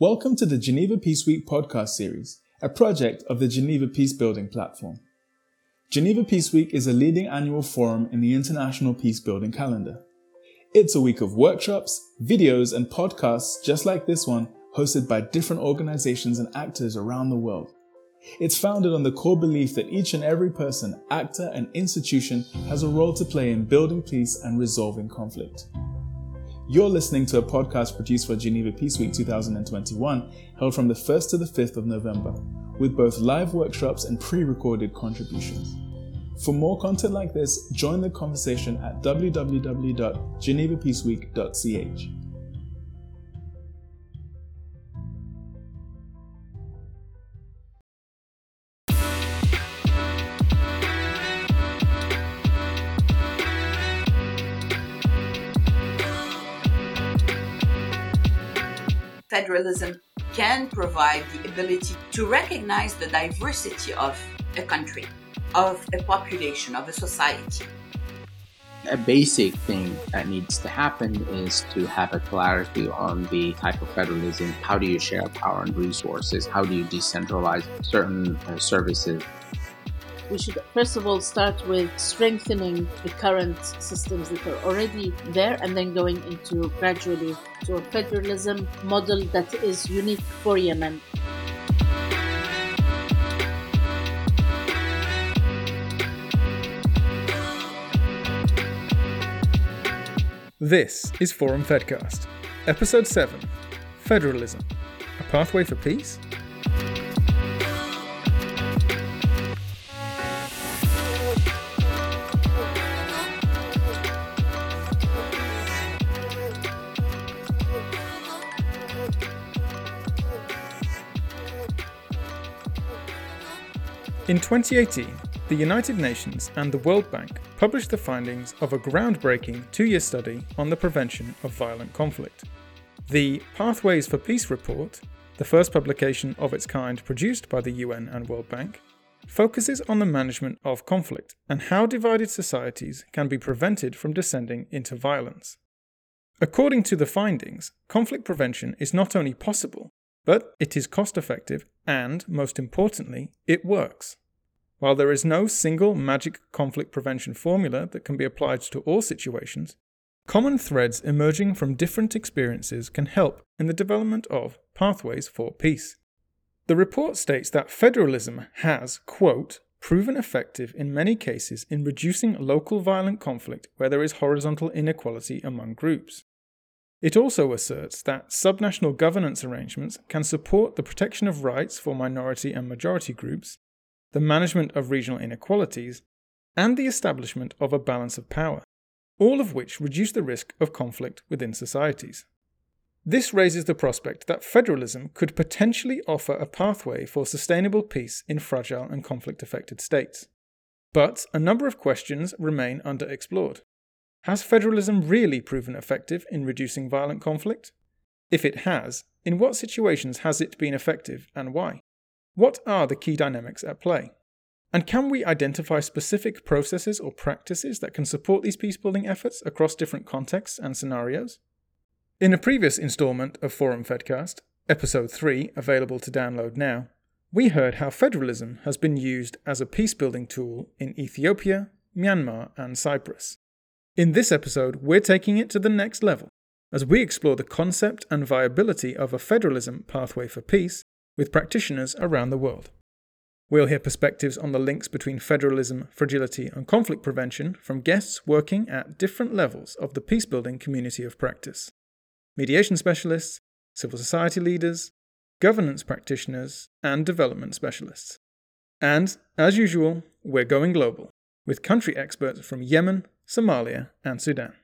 Welcome to the Geneva Peace Week podcast series, a project of the Geneva Peace Building platform. Geneva Peace Week is a leading annual forum in the international peace building calendar. It's a week of workshops, videos, and podcasts just like this one, hosted by different organizations and actors around the world. It's founded on the core belief that each and every person, actor, and institution has a role to play in building peace and resolving conflict. You're listening to a podcast produced for Geneva Peace Week 2021, held from the 1st to the 5th of November, with both live workshops and pre recorded contributions. For more content like this, join the conversation at www.genevapeaceweek.ch. federalism can provide the ability to recognize the diversity of a country, of a population, of a society. A basic thing that needs to happen is to have a clarity on the type of federalism. How do you share power and resources? How do you decentralize certain uh, services? We should first of all start with strengthening the current systems that are already there and then going into gradually to a federalism model that is unique for Yemen. This is Forum Fedcast, Episode 7 Federalism A Pathway for Peace? In 2018, the United Nations and the World Bank published the findings of a groundbreaking two year study on the prevention of violent conflict. The Pathways for Peace report, the first publication of its kind produced by the UN and World Bank, focuses on the management of conflict and how divided societies can be prevented from descending into violence. According to the findings, conflict prevention is not only possible, but it is cost effective and, most importantly, it works. While there is no single magic conflict prevention formula that can be applied to all situations, common threads emerging from different experiences can help in the development of pathways for peace. The report states that federalism has, quote, proven effective in many cases in reducing local violent conflict where there is horizontal inequality among groups. It also asserts that subnational governance arrangements can support the protection of rights for minority and majority groups the management of regional inequalities, and the establishment of a balance of power, all of which reduce the risk of conflict within societies. This raises the prospect that federalism could potentially offer a pathway for sustainable peace in fragile and conflict affected states. But a number of questions remain underexplored. Has federalism really proven effective in reducing violent conflict? If it has, in what situations has it been effective and why? What are the key dynamics at play? And can we identify specific processes or practices that can support these peacebuilding efforts across different contexts and scenarios? In a previous installment of Forum Fedcast, episode 3, available to download now, we heard how federalism has been used as a peacebuilding tool in Ethiopia, Myanmar, and Cyprus. In this episode, we're taking it to the next level as we explore the concept and viability of a federalism pathway for peace with practitioners around the world. We'll hear perspectives on the links between federalism, fragility, and conflict prevention from guests working at different levels of the peacebuilding community of practice mediation specialists, civil society leaders, governance practitioners, and development specialists. And, as usual, we're going global, with country experts from Yemen, Somalia, and Sudan.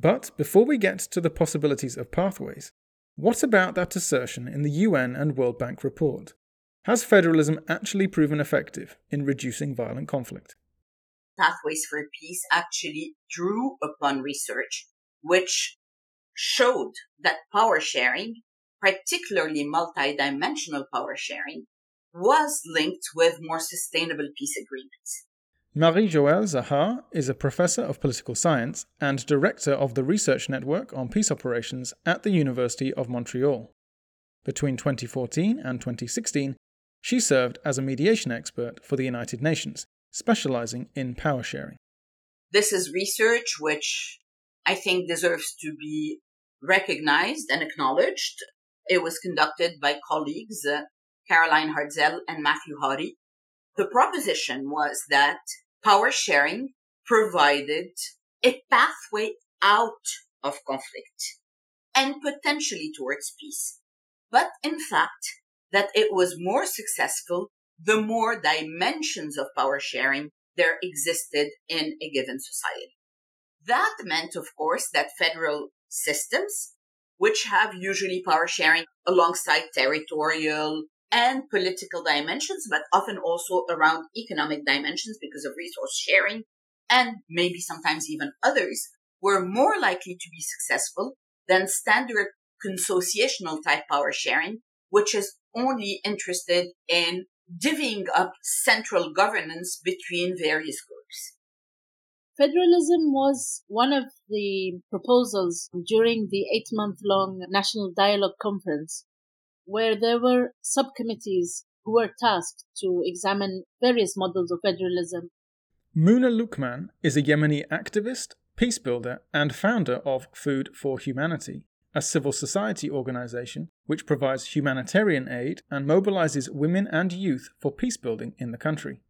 But before we get to the possibilities of pathways, what about that assertion in the UN and World Bank report? Has federalism actually proven effective in reducing violent conflict? Pathways for Peace actually drew upon research which showed that power sharing, particularly multidimensional power sharing, was linked with more sustainable peace agreements. Marie Joëlle Zahar is a professor of political science and director of the Research Network on Peace Operations at the University of Montreal. Between 2014 and 2016, she served as a mediation expert for the United Nations, specializing in power sharing. This is research which I think deserves to be recognized and acknowledged. It was conducted by colleagues uh, Caroline Hartzell and Matthew Hoddie. The proposition was that power sharing provided a pathway out of conflict and potentially towards peace. But in fact, that it was more successful the more dimensions of power sharing there existed in a given society. That meant, of course, that federal systems, which have usually power sharing alongside territorial and political dimensions, but often also around economic dimensions because of resource sharing and maybe sometimes even others, were more likely to be successful than standard consociational type power sharing, which is only interested in divvying up central governance between various groups. Federalism was one of the proposals during the eight month long National Dialogue Conference, where there were subcommittees who were tasked to examine various models of federalism. Muna Luqman is a Yemeni activist, peace builder, and founder of Food for Humanity, a civil society organization which provides humanitarian aid and mobilizes women and youth for peacebuilding in the country.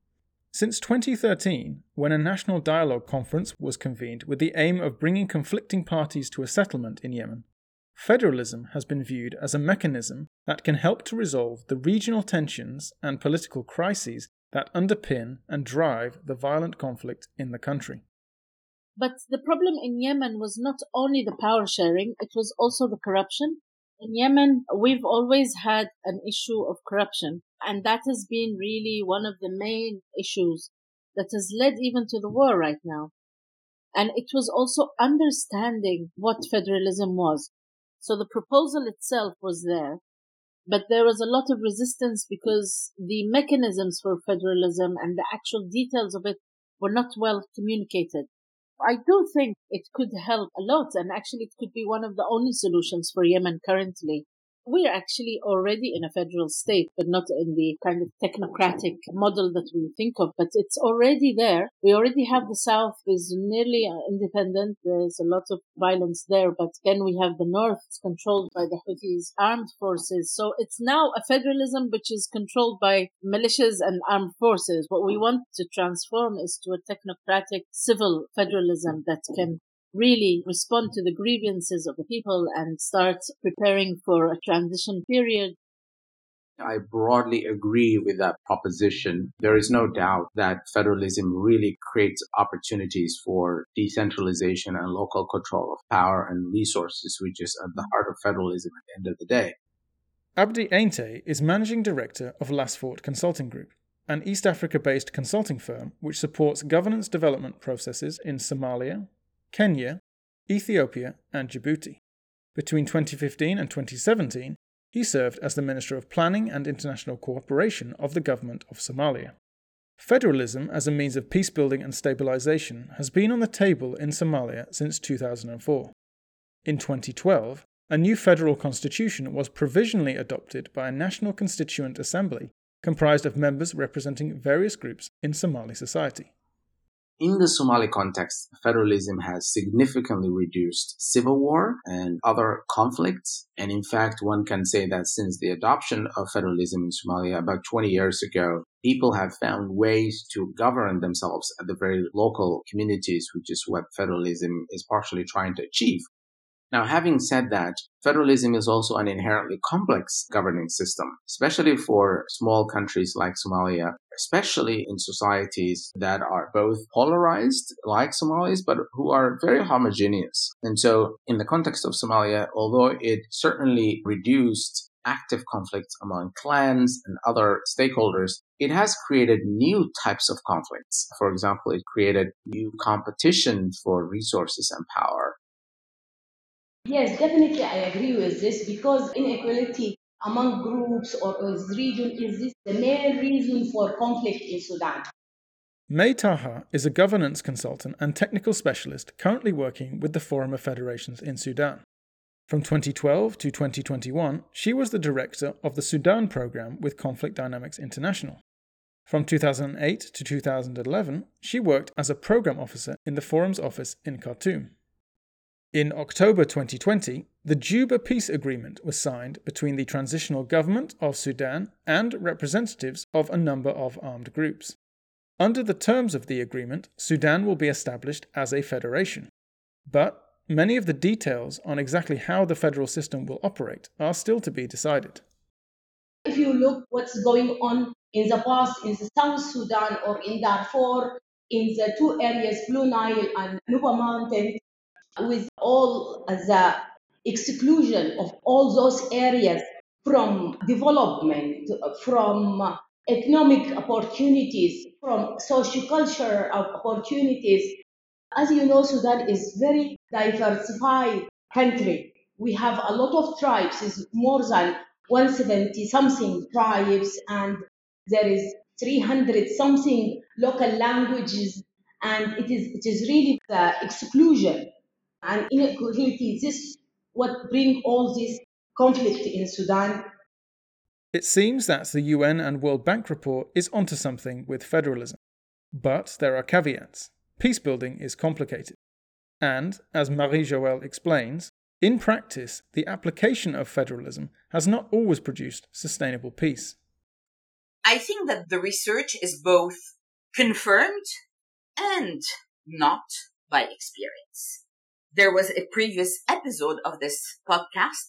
Since 2013, when a national dialogue conference was convened with the aim of bringing conflicting parties to a settlement in Yemen, federalism has been viewed as a mechanism that can help to resolve the regional tensions and political crises that underpin and drive the violent conflict in the country. But the problem in Yemen was not only the power sharing, it was also the corruption. In Yemen, we've always had an issue of corruption, and that has been really one of the main issues that has led even to the war right now. And it was also understanding what federalism was. So the proposal itself was there, but there was a lot of resistance because the mechanisms for federalism and the actual details of it were not well communicated. I do think it could help a lot, and actually, it could be one of the only solutions for Yemen currently we're actually already in a federal state, but not in the kind of technocratic model that we think of, but it's already there. We already have the South is nearly uh, independent. There's a lot of violence there, but then we have the North controlled by the Houthis armed forces. So it's now a federalism which is controlled by militias and armed forces. What we want to transform is to a technocratic civil federalism that can really respond to the grievances of the people and start preparing for a transition period. I broadly agree with that proposition. There is no doubt that federalism really creates opportunities for decentralization and local control of power and resources, which is at the heart of federalism at the end of the day. Abdi Ainte is managing director of Lasfort Consulting Group, an East Africa based consulting firm which supports governance development processes in Somalia, Kenya, Ethiopia, and Djibouti. Between 2015 and 2017, he served as the Minister of Planning and International Cooperation of the Government of Somalia. Federalism as a means of peace building and stabilization has been on the table in Somalia since 2004. In 2012, a new federal constitution was provisionally adopted by a National Constituent Assembly comprised of members representing various groups in Somali society. In the Somali context, federalism has significantly reduced civil war and other conflicts. And in fact, one can say that since the adoption of federalism in Somalia about 20 years ago, people have found ways to govern themselves at the very local communities, which is what federalism is partially trying to achieve. Now, having said that, federalism is also an inherently complex governing system, especially for small countries like Somalia, especially in societies that are both polarized, like Somalis, but who are very homogeneous. And so, in the context of Somalia, although it certainly reduced active conflicts among clans and other stakeholders, it has created new types of conflicts. For example, it created new competition for resources and power. Yes, definitely I agree with this because inequality among groups or as region is this the main reason for conflict in Sudan. May Taha is a governance consultant and technical specialist currently working with the Forum of Federations in Sudan. From 2012 to 2021, she was the director of the Sudan program with Conflict Dynamics International. From 2008 to 2011, she worked as a program officer in the Forum's office in Khartoum. In October 2020, the Juba Peace Agreement was signed between the transitional government of Sudan and representatives of a number of armed groups. Under the terms of the agreement, Sudan will be established as a federation. But many of the details on exactly how the federal system will operate are still to be decided. If you look what's going on in the past in the South Sudan or in Darfur, in the two areas, Blue Nile and Nuba Mountain, with all the exclusion of all those areas from development, from economic opportunities, from sociocultural opportunities. As you know, Sudan is very diversified country. We have a lot of tribes, is more than 170 something tribes, and there is 300 something local languages, and it is it is really the exclusion and inequality. This what bring all this conflict in Sudan it seems that the UN and World Bank report is onto something with federalism. But there are caveats. Peace building is complicated. And, as Marie Joelle explains, in practice, the application of federalism has not always produced sustainable peace. I think that the research is both confirmed and not by experience. There was a previous episode of this podcast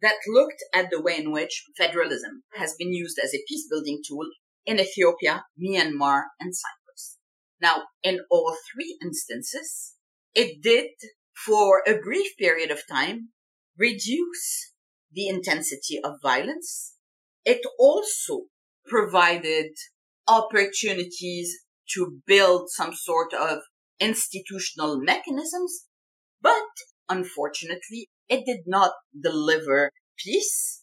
that looked at the way in which federalism has been used as a peace building tool in Ethiopia, Myanmar, and Cyprus. Now, in all three instances, it did, for a brief period of time, reduce the intensity of violence. It also provided opportunities to build some sort of institutional mechanisms, but unfortunately, it did not deliver peace,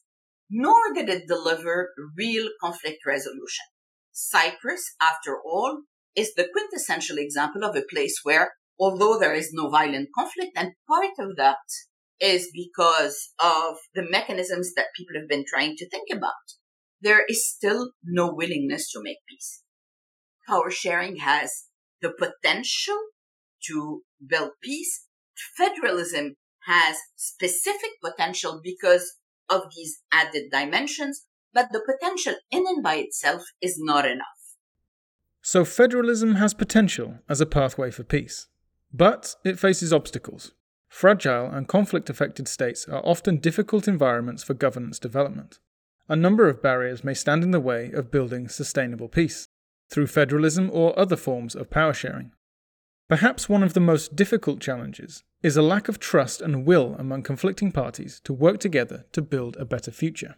nor did it deliver real conflict resolution. Cyprus, after all, is the quintessential example of a place where, although there is no violent conflict, and part of that is because of the mechanisms that people have been trying to think about, there is still no willingness to make peace. Power sharing has the potential to build peace. Federalism has specific potential because of these added dimensions, but the potential in and by itself is not enough. So, federalism has potential as a pathway for peace, but it faces obstacles. Fragile and conflict affected states are often difficult environments for governance development. A number of barriers may stand in the way of building sustainable peace, through federalism or other forms of power sharing. Perhaps one of the most difficult challenges is a lack of trust and will among conflicting parties to work together to build a better future.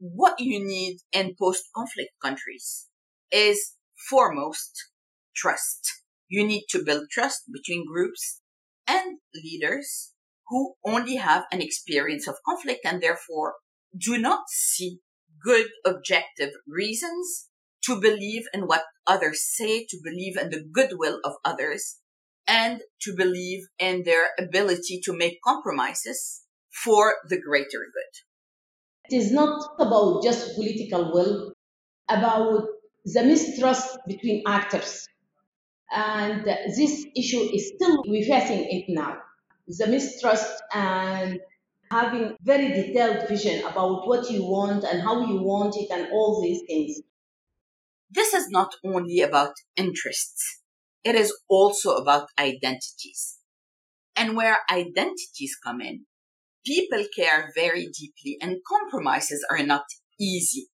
What you need in post conflict countries is foremost trust. You need to build trust between groups and leaders who only have an experience of conflict and therefore do not see good objective reasons to believe in what others say, to believe in the goodwill of others, and to believe in their ability to make compromises for the greater good. It is not about just political will, about the mistrust between actors. And this issue is still, we're facing it now. The mistrust and having very detailed vision about what you want and how you want it and all these things. This is not only about interests. It is also about identities. And where identities come in, people care very deeply and compromises are not easy.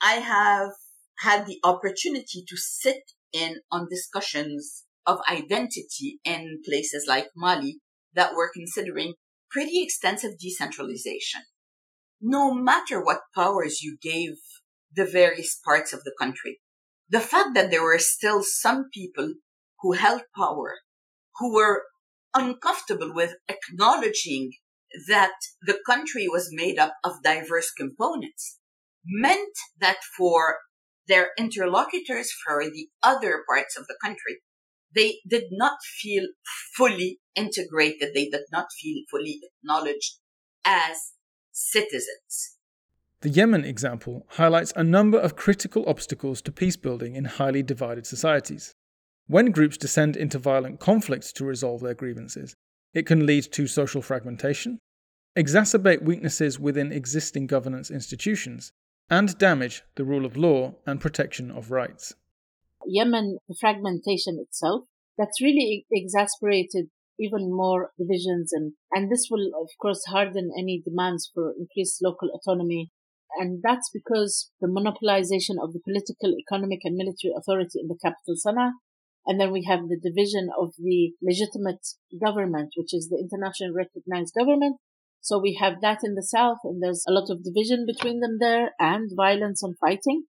I have had the opportunity to sit in on discussions of identity in places like Mali that were considering pretty extensive decentralization. No matter what powers you gave the various parts of the country. The fact that there were still some people who held power, who were uncomfortable with acknowledging that the country was made up of diverse components, meant that for their interlocutors for the other parts of the country, they did not feel fully integrated. They did not feel fully acknowledged as citizens. The Yemen example highlights a number of critical obstacles to peace building in highly divided societies. When groups descend into violent conflict to resolve their grievances, it can lead to social fragmentation, exacerbate weaknesses within existing governance institutions, and damage the rule of law and protection of rights. Yemen, fragmentation itself, that's really exasperated even more divisions and, and this will of course harden any demands for increased local autonomy. And that's because the monopolization of the political, economic and military authority in the capital Sana'a. And then we have the division of the legitimate government, which is the internationally recognized government, so we have that in the south, and there's a lot of division between them there, and violence and fighting.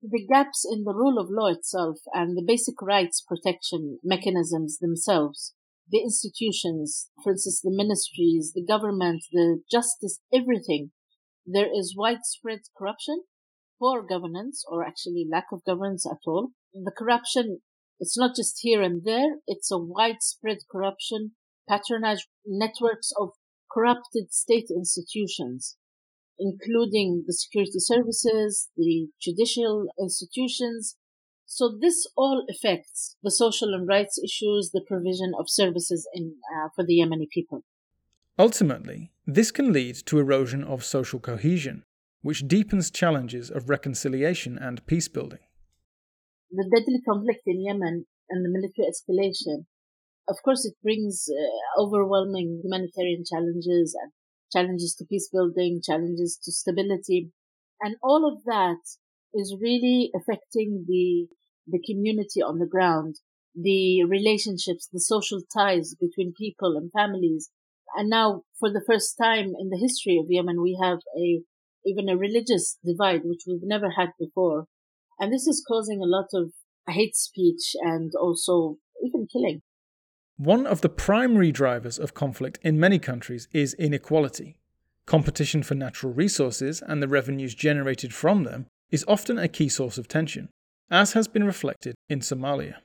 The gaps in the rule of law itself and the basic rights protection mechanisms themselves, the institutions, for instance, the ministries, the government, the justice, everything. There is widespread corruption, poor governance, or actually lack of governance at all. The corruption, it's not just here and there, it's a widespread corruption, patronage, networks of corrupted state institutions, including the security services, the judicial institutions. So this all affects the social and rights issues, the provision of services in, uh, for the Yemeni people. Ultimately, this can lead to erosion of social cohesion, which deepens challenges of reconciliation and peace building. The deadly conflict in Yemen and the military escalation of course, it brings uh, overwhelming humanitarian challenges and challenges to peace building, challenges to stability. And all of that is really affecting the, the community on the ground, the relationships, the social ties between people and families. And now, for the first time in the history of Yemen, we have a, even a religious divide, which we've never had before. And this is causing a lot of hate speech and also even killing. One of the primary drivers of conflict in many countries is inequality. Competition for natural resources and the revenues generated from them is often a key source of tension, as has been reflected in Somalia.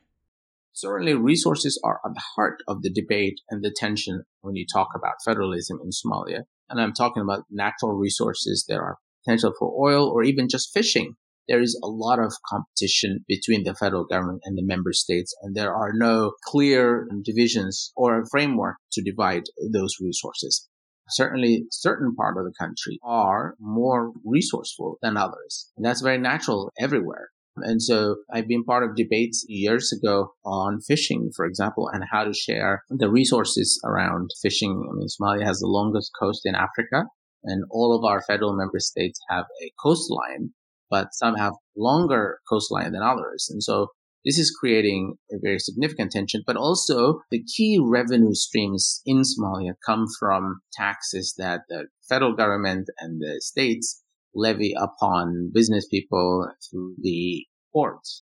Certainly, resources are at the heart of the debate and the tension when you talk about federalism in Somalia. And I'm talking about natural resources that are potential for oil or even just fishing there is a lot of competition between the federal government and the member states, and there are no clear divisions or a framework to divide those resources. Certainly, certain part of the country are more resourceful than others. And that's very natural everywhere. And so I've been part of debates years ago on fishing, for example, and how to share the resources around fishing. I mean, Somalia has the longest coast in Africa and all of our federal member states have a coastline but some have longer coastline than others. And so this is creating a very significant tension, but also the key revenue streams in Somalia come from taxes that the federal government and the states levy upon business people through the ports.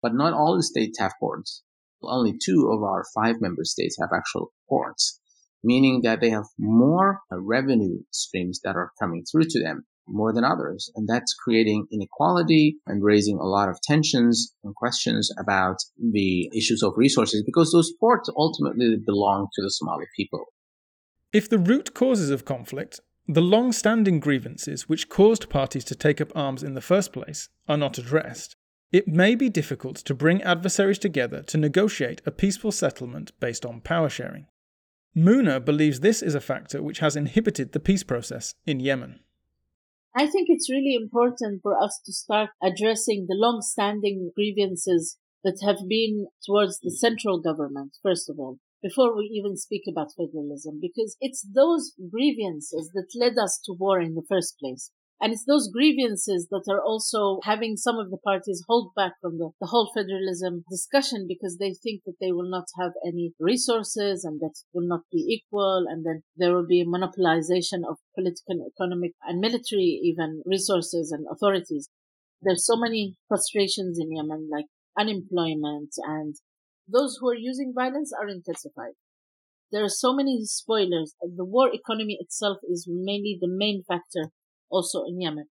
But not all the states have ports. Only two of our five member states have actual ports, meaning that they have more revenue streams that are coming through to them more than others. And that's creating inequality and raising a lot of tensions and questions about the issues of resources because those ports ultimately belong to the Somali people. If the root causes of conflict, the long standing grievances which caused parties to take up arms in the first place, are not addressed, it may be difficult to bring adversaries together to negotiate a peaceful settlement based on power sharing. Muna believes this is a factor which has inhibited the peace process in Yemen. I think it's really important for us to start addressing the long-standing grievances that have been towards the central government, first of all, before we even speak about federalism, because it's those grievances that led us to war in the first place. And it's those grievances that are also having some of the parties hold back from the, the whole federalism discussion because they think that they will not have any resources and that will not be equal. And then there will be a monopolization of political, economic and military even resources and authorities. There's so many frustrations in Yemen, like unemployment and those who are using violence are intensified. There are so many spoilers. And the war economy itself is mainly the main factor also in Yemen.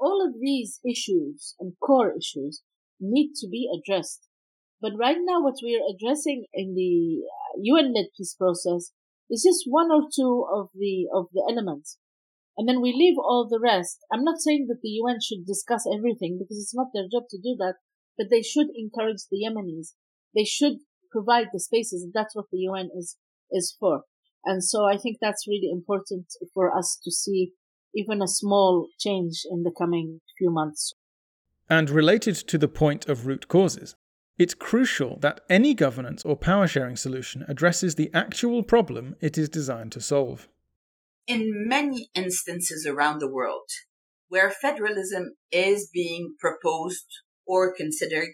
all of these issues and core issues need to be addressed. But right now, what we are addressing in the UN-led uh, peace process is just one or two of the of the elements, and then we leave all the rest. I'm not saying that the UN should discuss everything because it's not their job to do that, but they should encourage the Yemenis. They should provide the spaces, and that's what the UN is is for. And so I think that's really important for us to see even a small change in the coming few months. And related to the point of root causes, it's crucial that any governance or power sharing solution addresses the actual problem it is designed to solve. In many instances around the world, where federalism is being proposed or considered,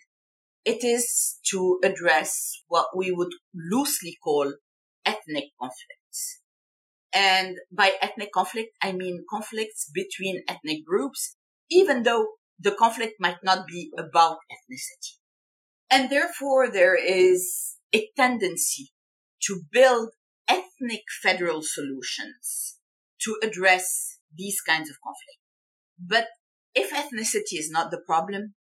it is to address what we would loosely call ethnic conflicts. And by ethnic conflict, I mean conflicts between ethnic groups, even though the conflict might not be about ethnicity. And therefore there is a tendency to build ethnic federal solutions to address these kinds of conflict. But if ethnicity is not the problem,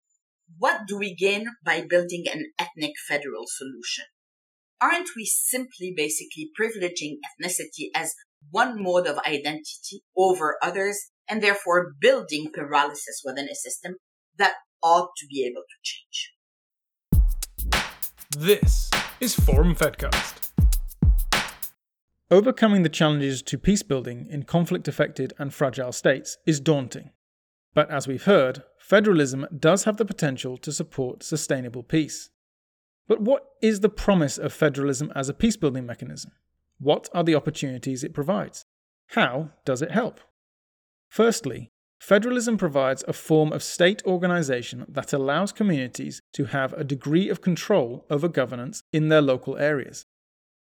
what do we gain by building an ethnic federal solution? Aren't we simply basically privileging ethnicity as one mode of identity over others and therefore building paralysis within a system that ought to be able to change? This is Forum Fedcast. Overcoming the challenges to peace building in conflict affected and fragile states is daunting. But as we've heard, federalism does have the potential to support sustainable peace. But what is the promise of federalism as a peace building mechanism? What are the opportunities it provides? How does it help? Firstly, Federalism provides a form of state organization that allows communities to have a degree of control over governance in their local areas.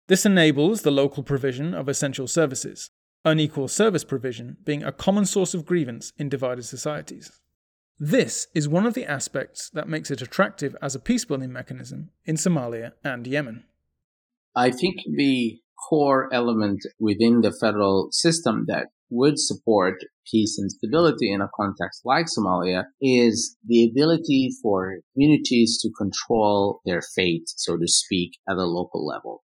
This enables the local provision of essential services, unequal service provision being a common source of grievance in divided societies. This is one of the aspects that makes it attractive as a peacebuilding mechanism in Somalia and Yemen. I think the core element within the federal system that would support peace and stability in a context like Somalia is the ability for communities to control their fate, so to speak, at a local level.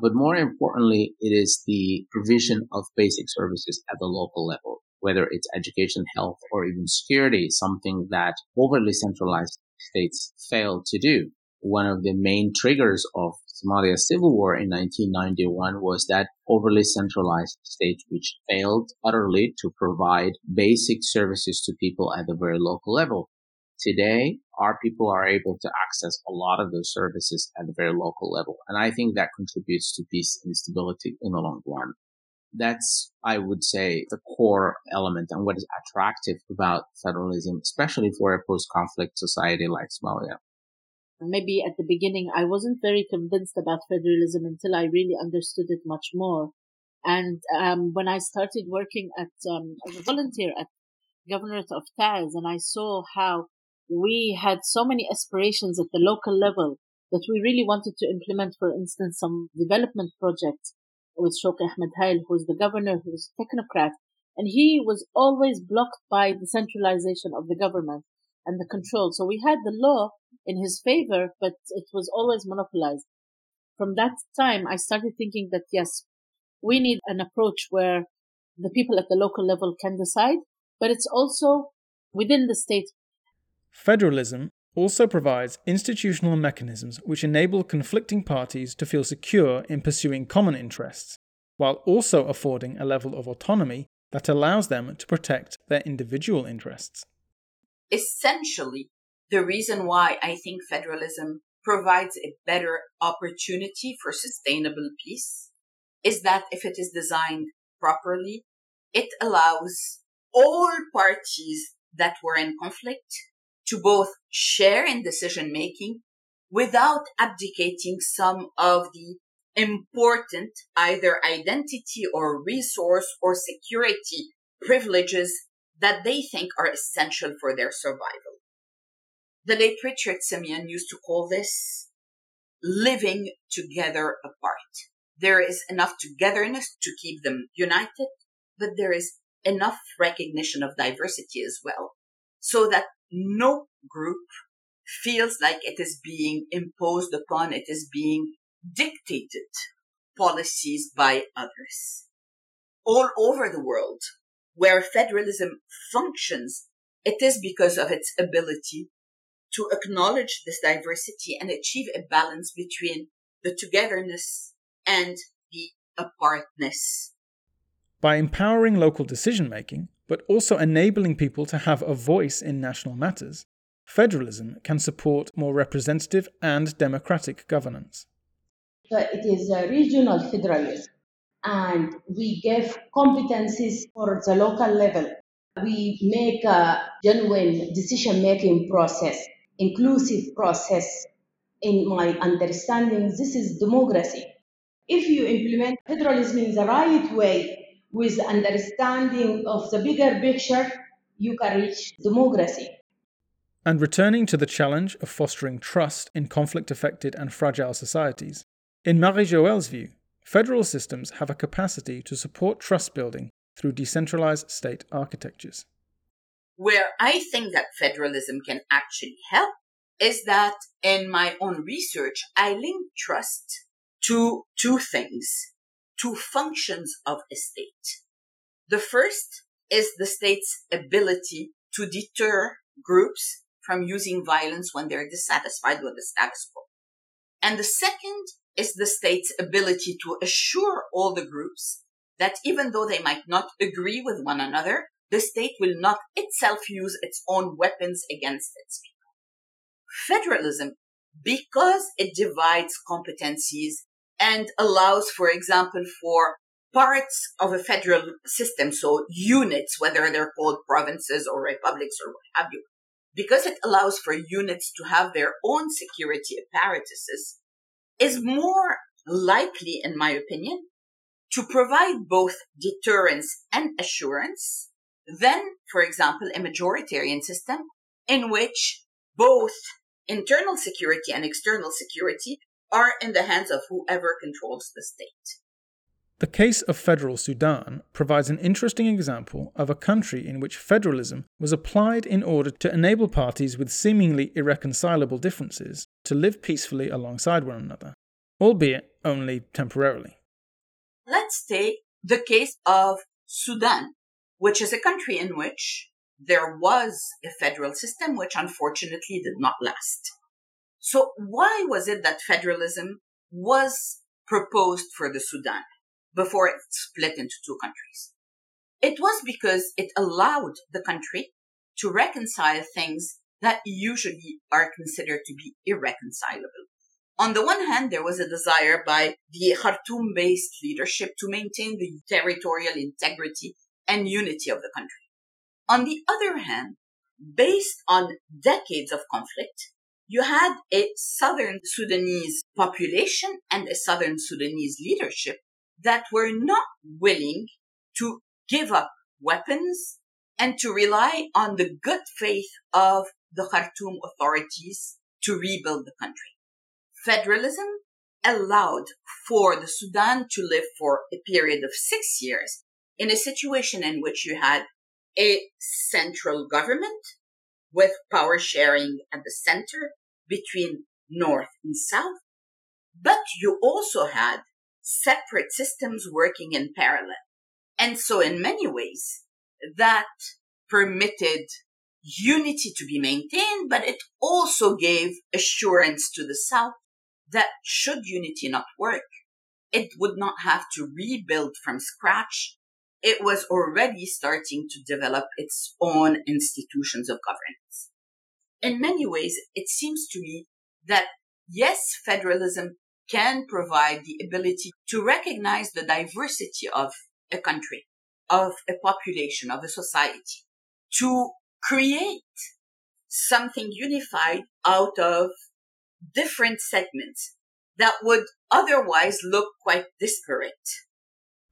But more importantly, it is the provision of basic services at the local level, whether it's education, health, or even security, something that overly centralized states fail to do. One of the main triggers of Somalia's civil war in 1991 was that overly centralized state which failed utterly to provide basic services to people at the very local level. Today, our people are able to access a lot of those services at the very local level. And I think that contributes to peace and stability in the long run. That's, I would say, the core element and what is attractive about federalism, especially for a post-conflict society like Somalia maybe at the beginning I wasn't very convinced about federalism until I really understood it much more. And um, when I started working at um, as a volunteer at Governorate of Taiz, and I saw how we had so many aspirations at the local level that we really wanted to implement, for instance, some development projects with Shawki Ahmed Hail, who was the governor, who was a technocrat, and he was always blocked by the centralization of the government and the control. So we had the law in his favor, but it was always monopolized. From that time, I started thinking that yes, we need an approach where the people at the local level can decide, but it's also within the state. Federalism also provides institutional mechanisms which enable conflicting parties to feel secure in pursuing common interests, while also affording a level of autonomy that allows them to protect their individual interests. Essentially, the reason why I think federalism provides a better opportunity for sustainable peace is that if it is designed properly, it allows all parties that were in conflict to both share in decision making without abdicating some of the important either identity or resource or security privileges that they think are essential for their survival. The late Richard Simeon used to call this living together apart. There is enough togetherness to keep them united, but there is enough recognition of diversity as well so that no group feels like it is being imposed upon, it is being dictated policies by others. All over the world, where federalism functions, it is because of its ability to acknowledge this diversity and achieve a balance between the togetherness and the apartness. By empowering local decision making, but also enabling people to have a voice in national matters, federalism can support more representative and democratic governance. it is a regional federalism, and we give competencies for the local level. We make a genuine decision making process, inclusive process. In my understanding, this is democracy. If you implement federalism in the right way, with understanding of the bigger picture, you can reach democracy. And returning to the challenge of fostering trust in conflict affected and fragile societies, in Marie Joelle's view, federal systems have a capacity to support trust building through decentralized state architectures. Where I think that federalism can actually help is that in my own research, I link trust to two things two functions of a state. The first is the state's ability to deter groups from using violence when they're dissatisfied with the status quo. And the second is the state's ability to assure all the groups that even though they might not agree with one another, the state will not itself use its own weapons against its people. Federalism, because it divides competencies and allows, for example, for parts of a federal system, so units, whether they're called provinces or republics or what have you, because it allows for units to have their own security apparatuses, is more likely, in my opinion, to provide both deterrence and assurance than, for example, a majoritarian system in which both internal security and external security are in the hands of whoever controls the state. The case of federal Sudan provides an interesting example of a country in which federalism was applied in order to enable parties with seemingly irreconcilable differences to live peacefully alongside one another, albeit only temporarily. Let's take the case of Sudan, which is a country in which there was a federal system which unfortunately did not last. So why was it that federalism was proposed for the Sudan before it split into two countries? It was because it allowed the country to reconcile things that usually are considered to be irreconcilable. On the one hand, there was a desire by the Khartoum based leadership to maintain the territorial integrity and unity of the country. On the other hand, based on decades of conflict, you had a southern Sudanese population and a southern Sudanese leadership that were not willing to give up weapons and to rely on the good faith of the Khartoum authorities to rebuild the country. Federalism allowed for the Sudan to live for a period of six years in a situation in which you had a central government with power sharing at the center between North and South, but you also had separate systems working in parallel. And so in many ways, that permitted unity to be maintained, but it also gave assurance to the South that should unity not work, it would not have to rebuild from scratch. It was already starting to develop its own institutions of governance in many ways, it seems to me that yes, federalism can provide the ability to recognize the diversity of a country, of a population, of a society, to create something unified out of different segments that would otherwise look quite disparate.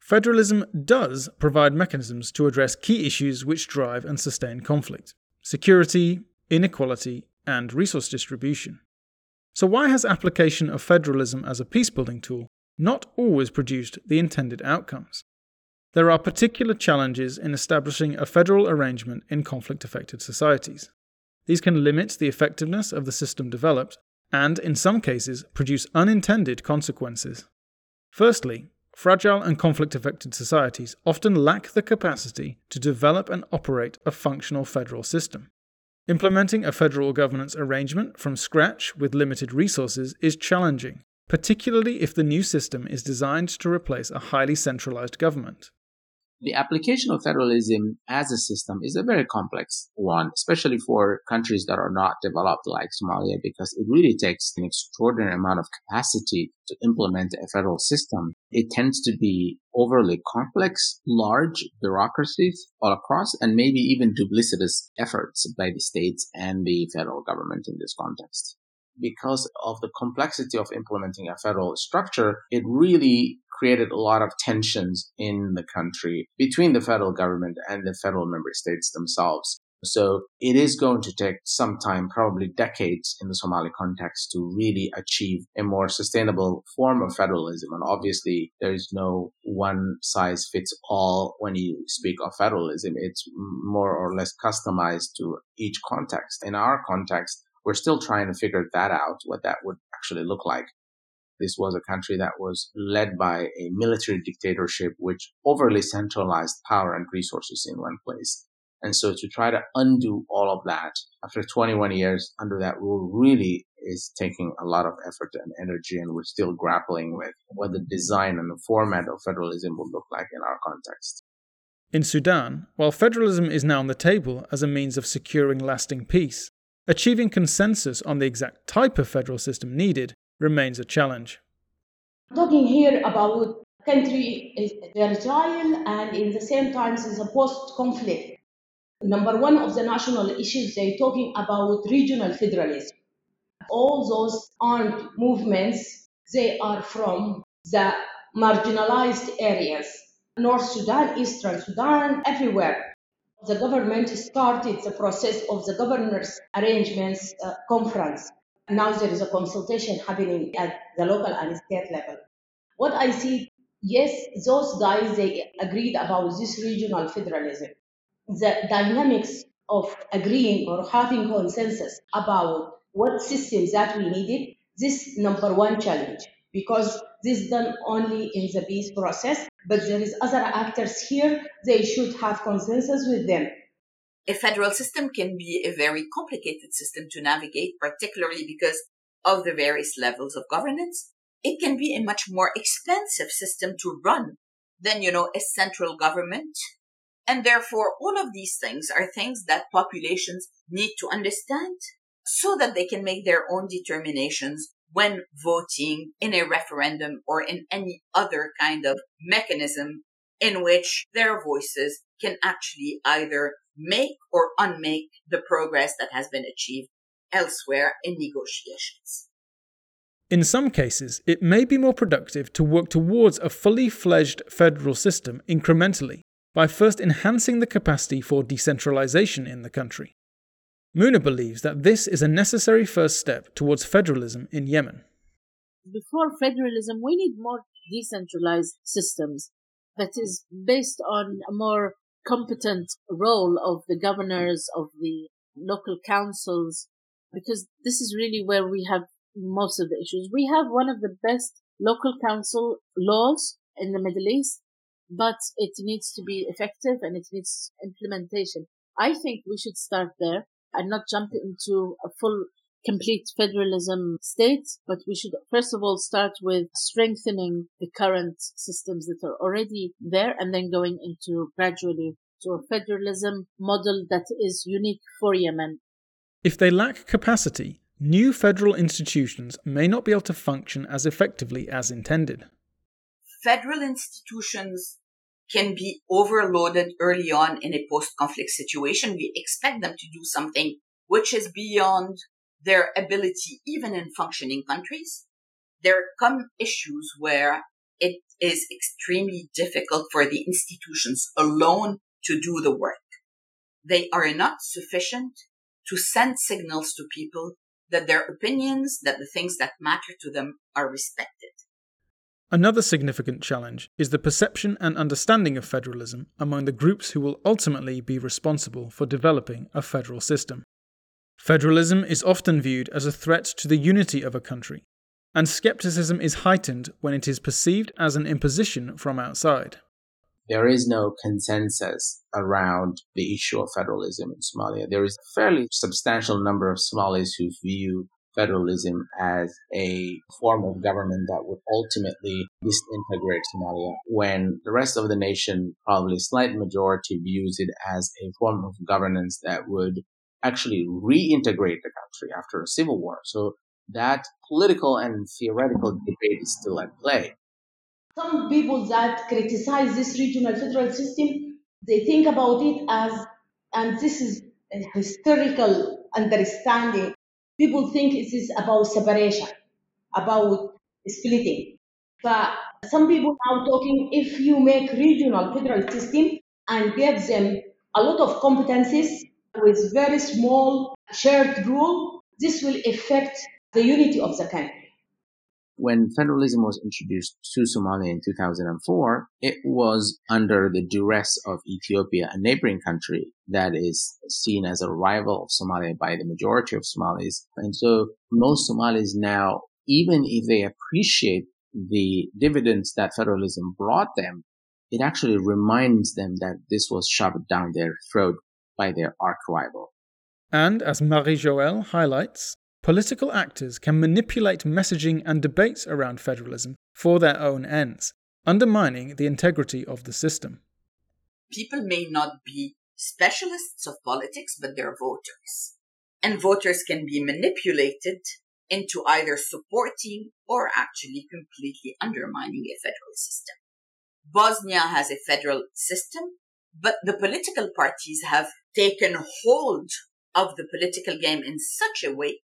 Federalism does provide mechanisms to address key issues which drive and sustain conflict security, inequality, and resource distribution. So, why has application of federalism as a peacebuilding tool not always produced the intended outcomes? there are particular challenges in establishing a federal arrangement in conflict affected societies. These can limit the effectiveness of the system developed and, in some cases, produce unintended consequences. Firstly, fragile and conflict affected societies often lack the capacity to develop and operate a functional federal system. Implementing a federal governance arrangement from scratch with limited resources is challenging, particularly if the new system is designed to replace a highly centralized government. The application of federalism as a system is a very complex one, especially for countries that are not developed like Somalia, because it really takes an extraordinary amount of capacity to implement a federal system. It tends to be overly complex, large bureaucracies all across, and maybe even duplicitous efforts by the states and the federal government in this context because of the complexity of implementing a federal structure, it really created a lot of tensions in the country between the federal government and the federal member states themselves. So it is going to take some time, probably decades in the Somali context to really achieve a more sustainable form of federalism. And obviously there is no one size fits all when you speak of federalism. It's more or less customized to each context. In our context, we're still trying to figure that out, what that would actually look like. This was a country that was led by a military dictatorship, which overly centralized power and resources in one place. And so to try to undo all of that after 21 years under that rule really is taking a lot of effort and energy. And we're still grappling with what the design and the format of federalism would look like in our context. In Sudan, while federalism is now on the table as a means of securing lasting peace, achieving consensus on the exact type of federal system needed remains a challenge. Talking here about a country is fragile and in the same time is a post-conflict. Number one of the national issues they're talking about regional federalism. All those armed movements, they are from the marginalized areas. North Sudan, Eastern Sudan, everywhere the government started the process of the governors' arrangements uh, conference. Now there is a consultation happening at the local and state level. What I see, yes, those guys they agreed about this regional federalism. The dynamics of agreeing or having consensus about what systems that we needed, this number one challenge because this is done only in the peace process, but there is other actors here. They should have consensus with them. A federal system can be a very complicated system to navigate, particularly because of the various levels of governance. It can be a much more expensive system to run than, you know, a central government. And therefore, all of these things are things that populations need to understand so that they can make their own determinations when voting in a referendum or in any other kind of mechanism in which their voices can actually either make or unmake the progress that has been achieved elsewhere in negotiations. In some cases, it may be more productive to work towards a fully fledged federal system incrementally by first enhancing the capacity for decentralization in the country. Muna believes that this is a necessary first step towards federalism in Yemen. Before federalism, we need more decentralized systems that is based on a more competent role of the governors, of the local councils, because this is really where we have most of the issues. We have one of the best local council laws in the Middle East, but it needs to be effective and it needs implementation. I think we should start there and not jump into a full complete federalism state, but we should first of all start with strengthening the current systems that are already there and then going into gradually to a federalism model that is unique for Yemen. If they lack capacity, new federal institutions may not be able to function as effectively as intended. Federal institutions can be overloaded early on in a post-conflict situation. We expect them to do something which is beyond their ability, even in functioning countries. There come issues where it is extremely difficult for the institutions alone to do the work. They are not sufficient to send signals to people that their opinions, that the things that matter to them are respected. Another significant challenge is the perception and understanding of federalism among the groups who will ultimately be responsible for developing a federal system. Federalism is often viewed as a threat to the unity of a country, and skepticism is heightened when it is perceived as an imposition from outside. There is no consensus around the issue of federalism in Somalia. There is a fairly substantial number of Somalis who view federalism as a form of government that would ultimately disintegrate Somalia, when the rest of the nation, probably slight majority, views it as a form of governance that would actually reintegrate the country after a civil war. So that political and theoretical debate is still at play. Some people that criticize this regional federal system, they think about it as, and this is a historical understanding people think it is about separation, about splitting. But some people now talking if you make regional federal system and give them a lot of competencies with very small shared rule, this will affect the unity of the country when federalism was introduced to Somalia in 2004, it was under the duress of Ethiopia, a neighboring country that is seen as a rival of Somalia by the majority of Somalis. And so most Somalis now, even if they appreciate the dividends that federalism brought them, it actually reminds them that this was shoved down their throat by their arch rival. And as Marie Joelle highlights, political actors can manipulate messaging and debates around federalism for their own ends, undermining the integrity of the system. People may not be specialists of politics, but they're voters. And voters can be manipulated into either supporting or actually completely undermining a federal system. Bosnia has a federal system, but the political parties have taken hold of the political game in such a way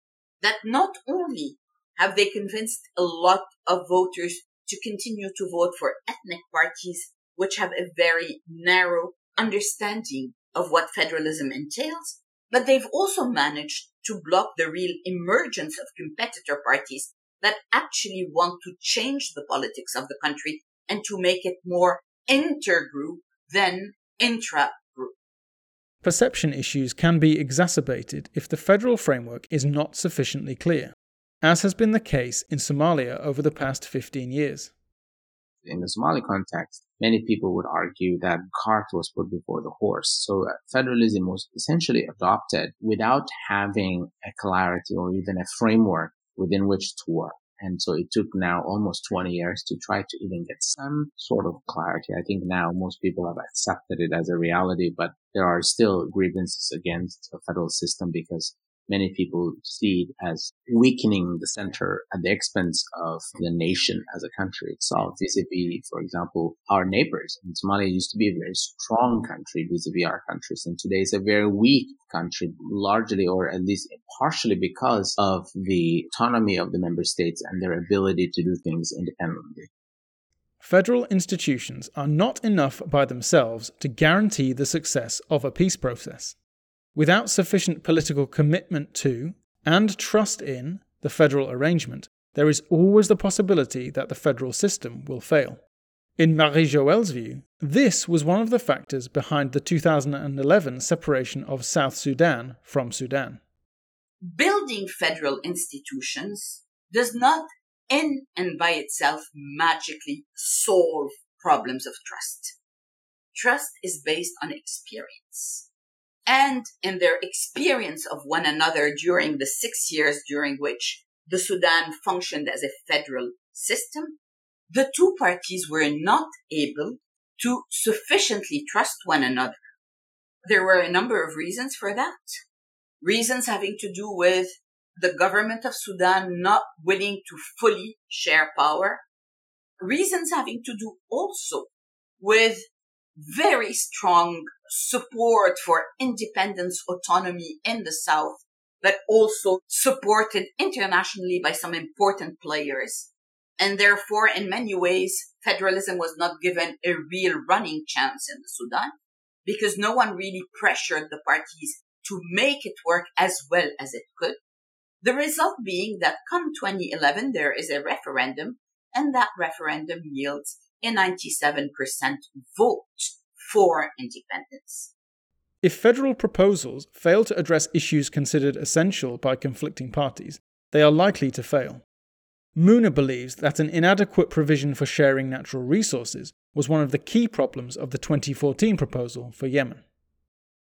that not only have they convinced a lot of voters to continue to vote for ethnic parties, which have a very narrow understanding of what federalism entails, but they've also managed to block the real emergence of competitor parties that actually want to change the politics of the country and to make it more intergroup than intra Perception issues can be exacerbated if the federal framework is not sufficiently clear, as has been the case in Somalia over the past 15 years. In the Somali context, many people would argue that cart was put before the horse. So uh, federalism was essentially adopted without having a clarity or even a framework within which to work. And so it took now almost 20 years to try to even get some sort of clarity. I think now most people have accepted it as a reality, but there are still grievances against the federal system because many people see it as weakening the center at the expense of the nation as a country itself, vis-a-vis, for example, our neighbors. And Somalia used to be a very strong country vis-a-vis our countries, and today it's a very weak country, largely or at least partially because of the autonomy of the member states and their ability to do things independently. Federal institutions are not enough by themselves to guarantee the success of a peace process. Without sufficient political commitment to and trust in the federal arrangement, there is always the possibility that the federal system will fail. In Marie Joelle's view, this was one of the factors behind the 2011 separation of South Sudan from Sudan. Building federal institutions does not in and by itself magically solve problems of trust. Trust is based on experience and in their experience of one another during the six years during which the Sudan functioned as a federal system, the two parties were not able to sufficiently trust one another. There were a number of reasons for that. Reasons having to do with the government of Sudan not willing to fully share power. Reasons having to do also with very strong support for independence, autonomy in the South, but also supported internationally by some important players. And therefore, in many ways, federalism was not given a real running chance in the Sudan because no one really pressured the parties to make it work as well as it could. The result being that come 2011, there is a referendum and that referendum yields a 97% vote for independence. If federal proposals fail to address issues considered essential by conflicting parties, they are likely to fail. Muna believes that an inadequate provision for sharing natural resources was one of the key problems of the 2014 proposal for Yemen.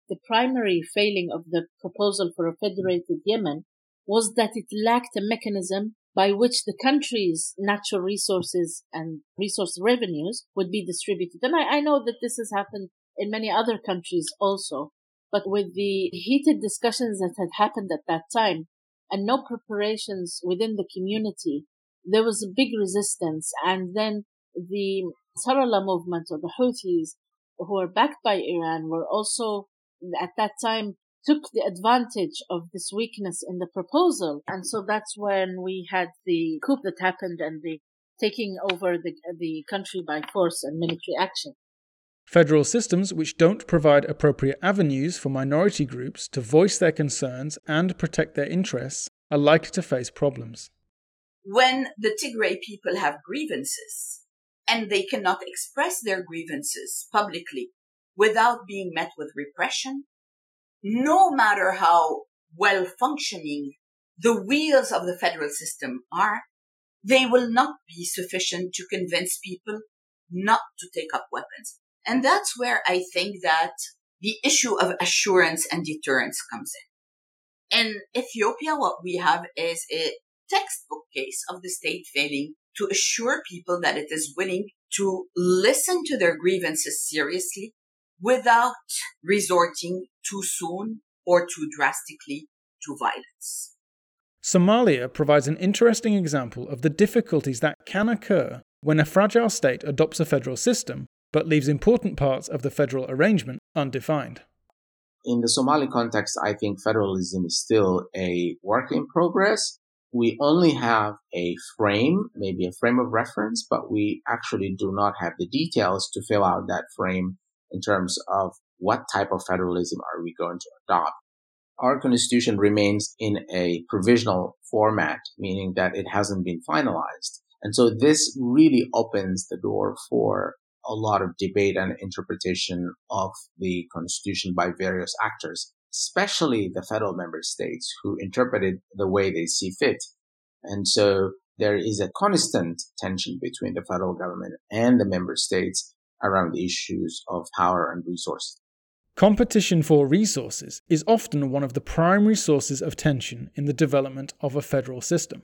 The primary failing of the proposal for a federated Yemen was that it lacked a mechanism by which the country's natural resources and resource revenues would be distributed. And I, I know that this has happened in many other countries also, but with the heated discussions that had happened at that time and no preparations within the community, there was a big resistance. And then the Ansarallah movement or the Houthis, who are backed by Iran, were also at that time took the advantage of this weakness in the proposal. And so that's when we had the coup that happened and the taking over the, the country by force and military action. Federal systems which don't provide appropriate avenues for minority groups to voice their concerns and protect their interests are likely to face problems. When the Tigray people have grievances and they cannot express their grievances publicly without being met with repression, no matter how well functioning the wheels of the federal system are, they will not be sufficient to convince people not to take up weapons. And that's where I think that the issue of assurance and deterrence comes in. In Ethiopia, what we have is a textbook case of the state failing to assure people that it is willing to listen to their grievances seriously without resorting too soon or too drastically to violence. Somalia provides an interesting example of the difficulties that can occur when a fragile state adopts a federal system but leaves important parts of the federal arrangement undefined. In the Somali context, I think federalism is still a work in progress. We only have a frame, maybe a frame of reference, but we actually do not have the details to fill out that frame in terms of what type of federalism are we going to adopt. Our constitution remains in a provisional format, meaning that it hasn't been finalized. And so this really opens the door for a lot of debate and interpretation of the constitution by various actors, especially the federal member states who interpret it the way they see fit. And so there is a constant tension between the federal government and the member states around the issues of power and resources. Competition for resources is often one of the primary sources of tension in the development of a federal system.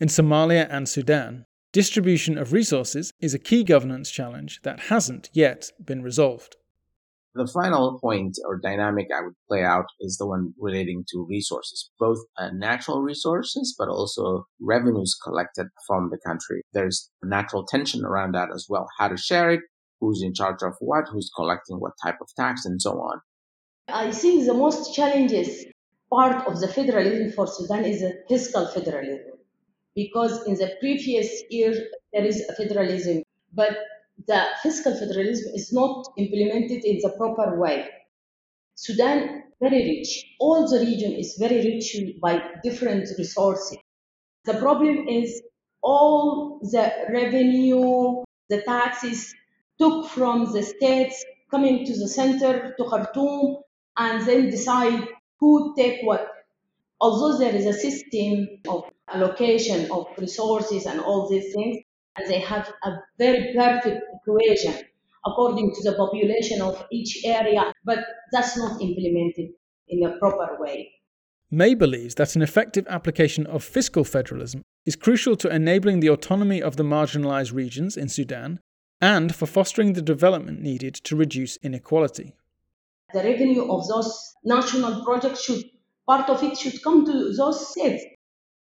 In Somalia and Sudan, distribution of resources is a key governance challenge that hasn't yet been resolved. The final point or dynamic I would play out is the one relating to resources, both uh, natural resources, but also revenues collected from the country. There's natural tension around that as well. How to share it, who's in charge of what, who's collecting what type of tax, and so on. I think the most challenges part of the federalism for Sudan is a fiscal federalism, because in the previous year there is a federalism, but the fiscal federalism is not implemented in the proper way. Sudan very rich. All the region is very rich by different resources. The problem is all the revenue, the taxes took from the states coming to the center to Khartoum and then decide who take what. Although there is a system of allocation of resources and all these things, and they have a very perfect equation according to the population of each area, but that's not implemented in a proper way. May believes that an effective application of fiscal federalism is crucial to enabling the autonomy of the marginalized regions in Sudan and for fostering the development needed to reduce inequality. The revenue of those national projects should, part of it should come to those states.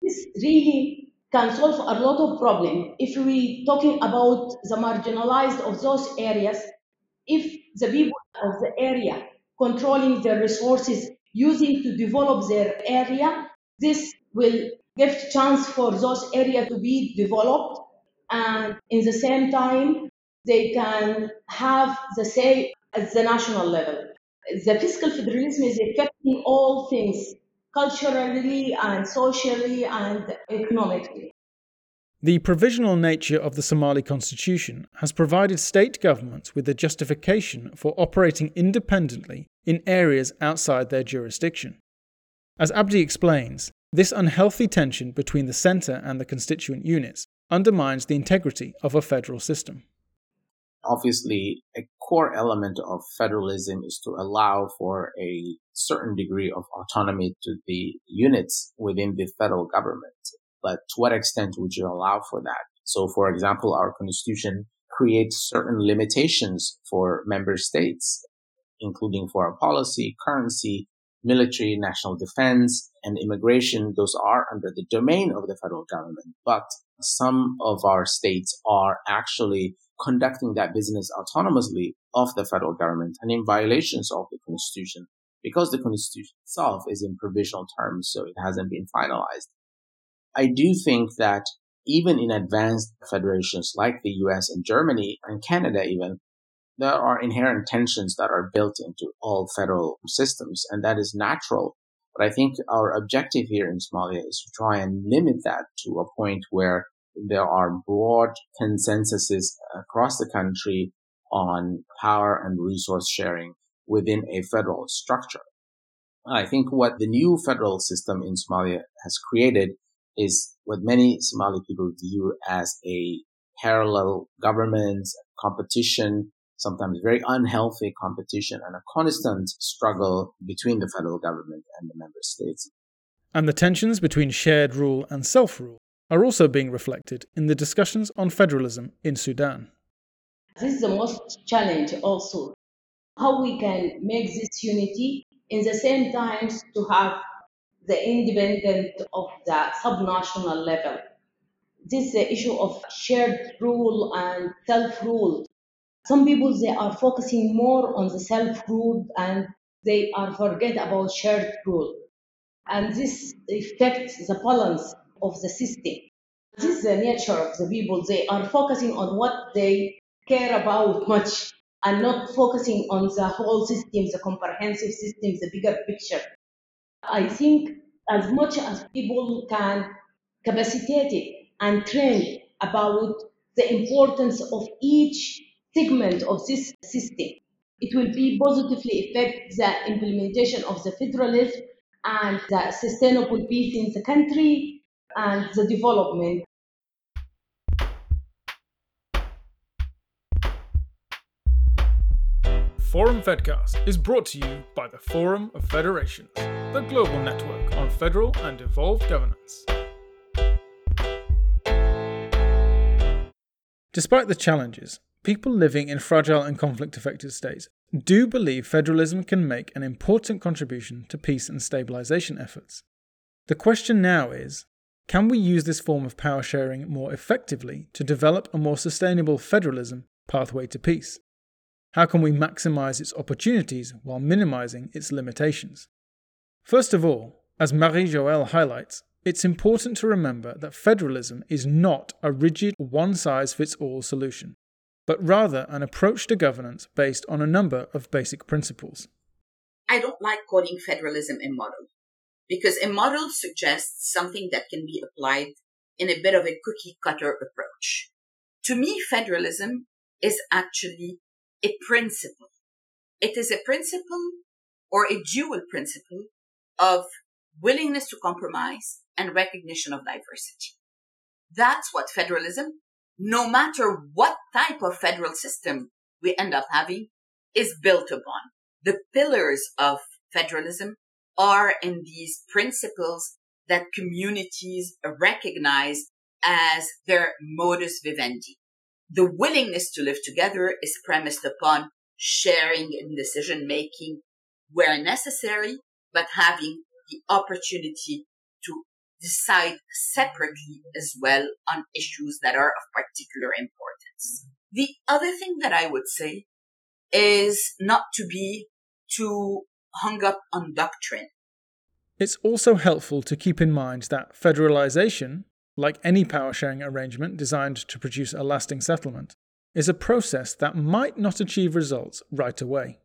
This really can solve a lot of problems. If we talking about the marginalized of those areas, if the people of the area controlling their resources, using to develop their area, this will give chance for those areas to be developed and in the same time they can have the say at the national level. The fiscal federalism is affecting all things culturally and socially and economically. The provisional nature of the Somali constitution has provided state governments with a justification for operating independently in areas outside their jurisdiction. As Abdi explains, this unhealthy tension between the centre and the constituent units undermines the integrity of a federal system. Obviously, a core element of federalism is to allow for a certain degree of autonomy to the units within the federal government. But to what extent would you allow for that? So, for example, our constitution creates certain limitations for member states, including foreign policy, currency, military, national defense, and immigration. Those are under the domain of the federal government. But some of our states are actually conducting that business autonomously of the federal government and in violations of the constitution because the constitution itself is in provisional terms, so it hasn't been finalized. I do think that even in advanced federations like the US and Germany and Canada even, there are inherent tensions that are built into all federal systems, and that is natural. But I think our objective here in Somalia is to try and limit that to a point where there are broad consensuses across the country on power and resource sharing within a federal structure. I think what the new federal system in Somalia has created is what many Somali people view as a parallel government competition, sometimes very unhealthy competition and a constant struggle between the federal government and the member states. And the tensions between shared rule and self rule are also being reflected in the discussions on federalism in Sudan. This is the most challenge also how we can make this unity in the same time to have the independent of the subnational level. This is the issue of shared rule and self-rule. Some people they are focusing more on the self-rule and they are forget about shared rule. And this affects the balance of the system. This is the nature of the people. They are focusing on what they care about much and not focusing on the whole system, the comprehensive system, the bigger picture. I think as much as people can capacitate it and train about the importance of each segment of this system, it will be positively affect the implementation of the federalism and the sustainable peace in the country and the development Forum Fedcast is brought to you by the Forum of Federations, the global network on federal and devolved governance. Despite the challenges, people living in fragile and conflict affected states do believe federalism can make an important contribution to peace and stabilization efforts. The question now is can we use this form of power sharing more effectively to develop a more sustainable federalism pathway to peace? How can we maximize its opportunities while minimizing its limitations? First of all, as Marie Joelle highlights, it's important to remember that federalism is not a rigid one size fits all solution, but rather an approach to governance based on a number of basic principles. I don't like calling federalism a model because a model suggests something that can be applied in a bit of a cookie cutter approach. To me, federalism is actually a principle. It is a principle or a dual principle of willingness to compromise and recognition of diversity. That's what federalism, no matter what type of federal system we end up having, is built upon. The pillars of federalism are in these principles that communities recognize as their modus vivendi the willingness to live together is premised upon sharing in decision making where necessary, but having the opportunity decide separately as well on issues that are of particular importance. The other thing that I would say is not to be too hung up on doctrine. It's also helpful to keep in mind that federalization like any power sharing arrangement designed to produce a lasting settlement, is a process that might not achieve results right away.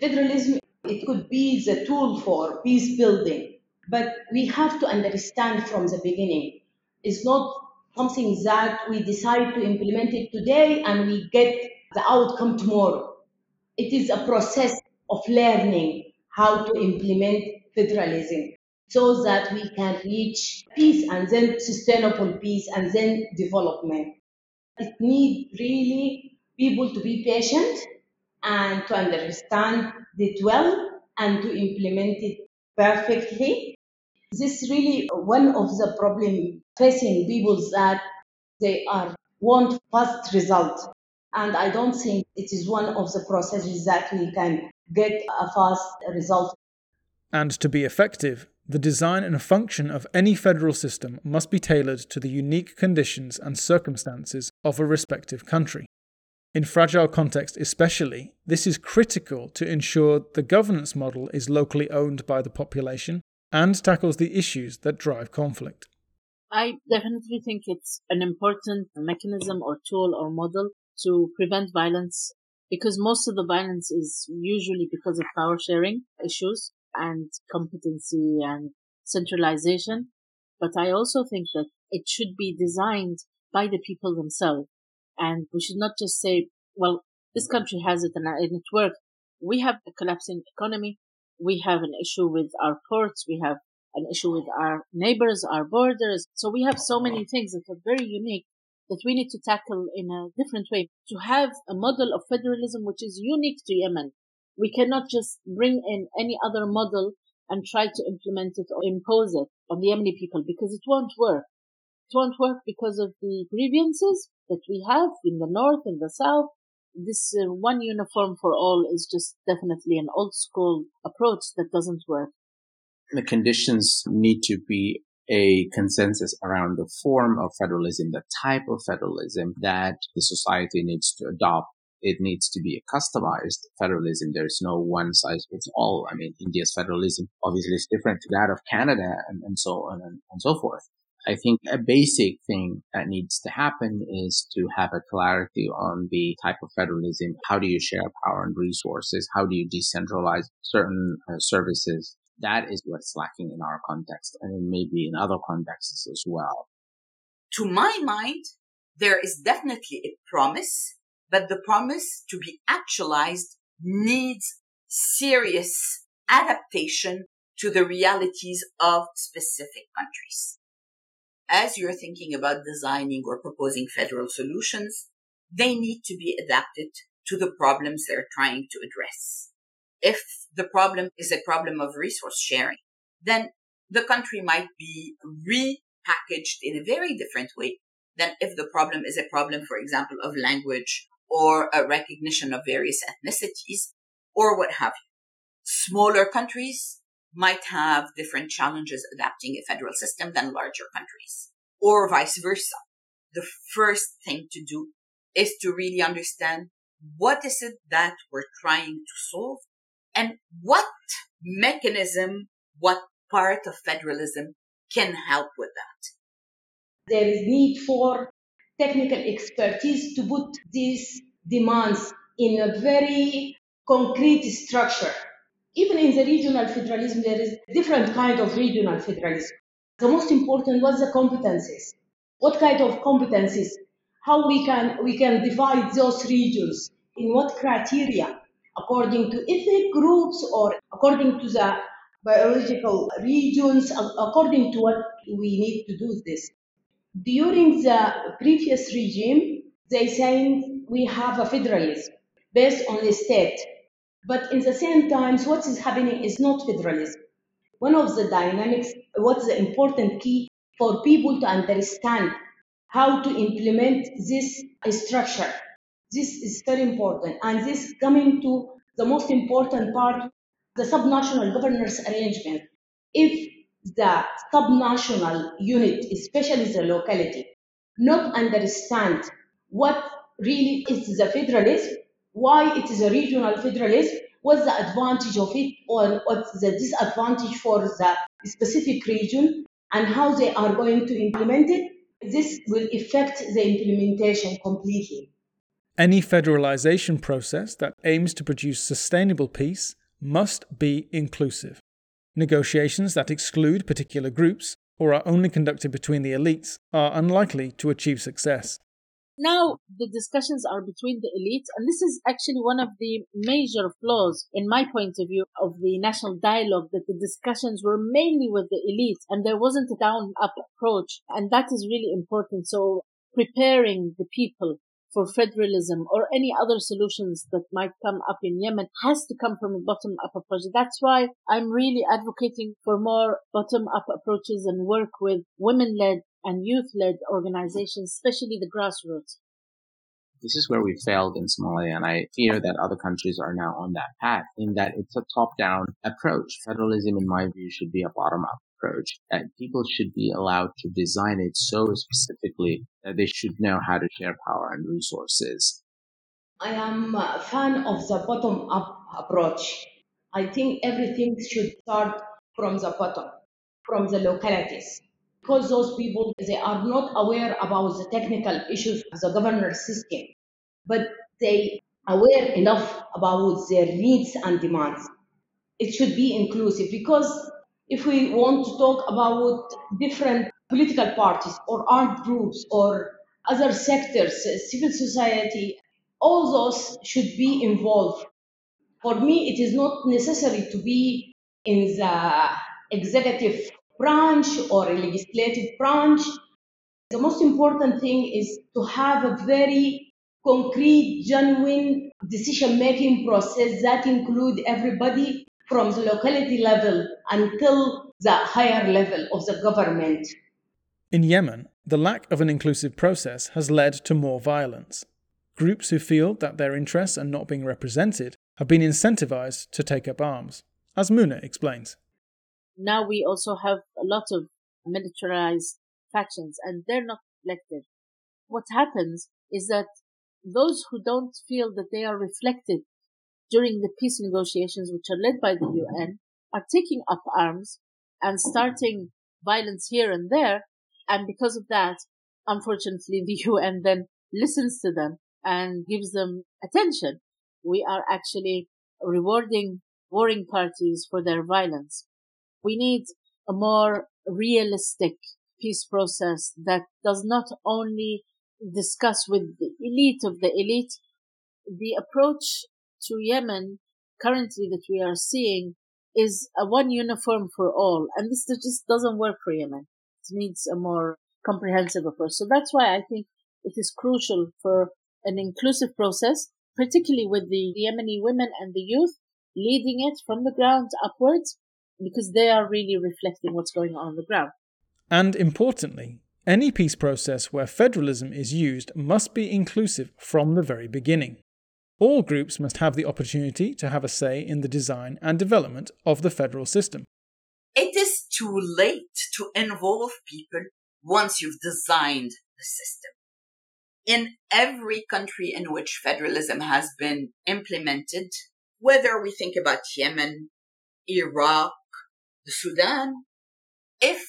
Federalism, it could be the tool for peace building, but we have to understand from the beginning it's not something that we decide to implement it today and we get the outcome tomorrow. It is a process of learning how to implement federalism so that we can reach peace and then sustainable peace and then development. It needs really people to be patient and to understand it well and to implement it perfectly. This is really one of the problem facing people that they are want fast result. And I don't think it is one of the processes that we can get a fast result. And to be effective, the design and function of any federal system must be tailored to the unique conditions and circumstances of a respective country. In fragile context especially, this is critical to ensure the governance model is locally owned by the population and tackles the issues that drive conflict. I definitely think it's an important mechanism or tool or model to prevent violence because most of the violence is usually because of power sharing issues and competency and centralization. But I also think that it should be designed by the people themselves. And we should not just say, well, this country has it and it works. We have a collapsing economy. We have an issue with our ports. We have an issue with our neighbors, our borders. So we have so many things that are very unique that we need to tackle in a different way to have a model of federalism which is unique to Yemen we cannot just bring in any other model and try to implement it or impose it on the Yemeni people because it won't work. It won't work because of the grievances that we have in the north and the south. This uh, one uniform for all is just definitely an old school approach that doesn't work. The conditions need to be a consensus around the form of federalism, the type of federalism that the society needs to adopt it needs to be a customized federalism. There's no one size fits all. I mean, India's federalism obviously is different to that of Canada and, and so on and, and so forth. I think a basic thing that needs to happen is to have a clarity on the type of federalism. How do you share power and resources? How do you decentralize certain uh, services? That is what's lacking in our context and maybe in other contexts as well. To my mind, there is definitely a promise but the promise to be actualized needs serious adaptation to the realities of specific countries. As you're thinking about designing or proposing federal solutions, they need to be adapted to the problems they're trying to address. If the problem is a problem of resource sharing, then the country might be repackaged in a very different way than if the problem is a problem, for example, of language or a recognition of various ethnicities or what have you. Smaller countries might have different challenges adapting a federal system than larger countries or vice versa. The first thing to do is to really understand what is it that we're trying to solve and what mechanism, what part of federalism can help with that. There is need for technical expertise to put these demands in a very concrete structure. Even in the regional federalism, there is different kind of regional federalism. The most important was the competencies. What kind of competencies? How we can we can divide those regions? In what criteria? According to ethnic groups or according to the biological regions, according to what we need to do this. During the previous regime, they saying we have a federalism based on the state. But in the same time, what is happening is not federalism. One of the dynamics, what's the important key for people to understand how to implement this structure. This is very important. And this coming to the most important part, the subnational governance arrangement. If the subnational unit, especially the locality, not understand what really is the federalism, why it is a regional federalism, what's the advantage of it, or what's the disadvantage for the specific region, and how they are going to implement it. This will affect the implementation completely. Any federalization process that aims to produce sustainable peace must be inclusive. Negotiations that exclude particular groups or are only conducted between the elites, are unlikely to achieve success. Now the discussions are between the elites, and this is actually one of the major flaws, in my point of view, of the national dialogue, that the discussions were mainly with the elites and there wasn't a down up approach. And that is really important. So preparing the people for federalism or any other solutions that might come up in Yemen has to come from a bottom up approach. That's why I'm really advocating for more bottom up approaches and work with women led and youth-led organizations, especially the grassroots. This is where we failed in Somalia, and I fear that other countries are now on that path in that it's a top-down approach. Federalism, in my view, should be a bottom-up approach. That people should be allowed to design it so specifically that they should know how to share power and resources. I am a fan of the bottom-up approach. I think everything should start from the bottom, from the localities because those people they are not aware about the technical issues of the governance system but they are aware enough about their needs and demands. It should be inclusive because if we want to talk about different political parties or armed groups or other sectors civil society all those should be involved. For me it is not necessary to be in the executive branch or a legislative branch. The most important thing is to have a very concrete, genuine decision making process that include everybody from the locality level until the higher level of the government. In Yemen, the lack of an inclusive process has led to more violence. Groups who feel that their interests are not being represented have been incentivized to take up arms, as Muna explains now we also have a lot of militarized factions and they're not reflected. What happens is that those who don't feel that they are reflected during the peace negotiations, which are led by the UN, are taking up arms and starting violence here and there. And because of that, unfortunately, the UN then listens to them and gives them attention. We are actually rewarding warring parties for their violence. We need a more realistic peace process that does not only discuss with the elite of the elite. The approach to Yemen currently that we are seeing is a one uniform for all. And this just doesn't work for Yemen. It needs a more comprehensive approach. So that's why I think it is crucial for an inclusive process, particularly with the Yemeni women and the youth leading it from the ground upwards because they are really reflecting what's going on on the ground. And importantly, any peace process where federalism is used must be inclusive from the very beginning. All groups must have the opportunity to have a say in the design and development of the federal system. It is too late to involve people once you've designed the system. In every country in which federalism has been implemented, whether we think about Yemen, Iraq, the Sudan, if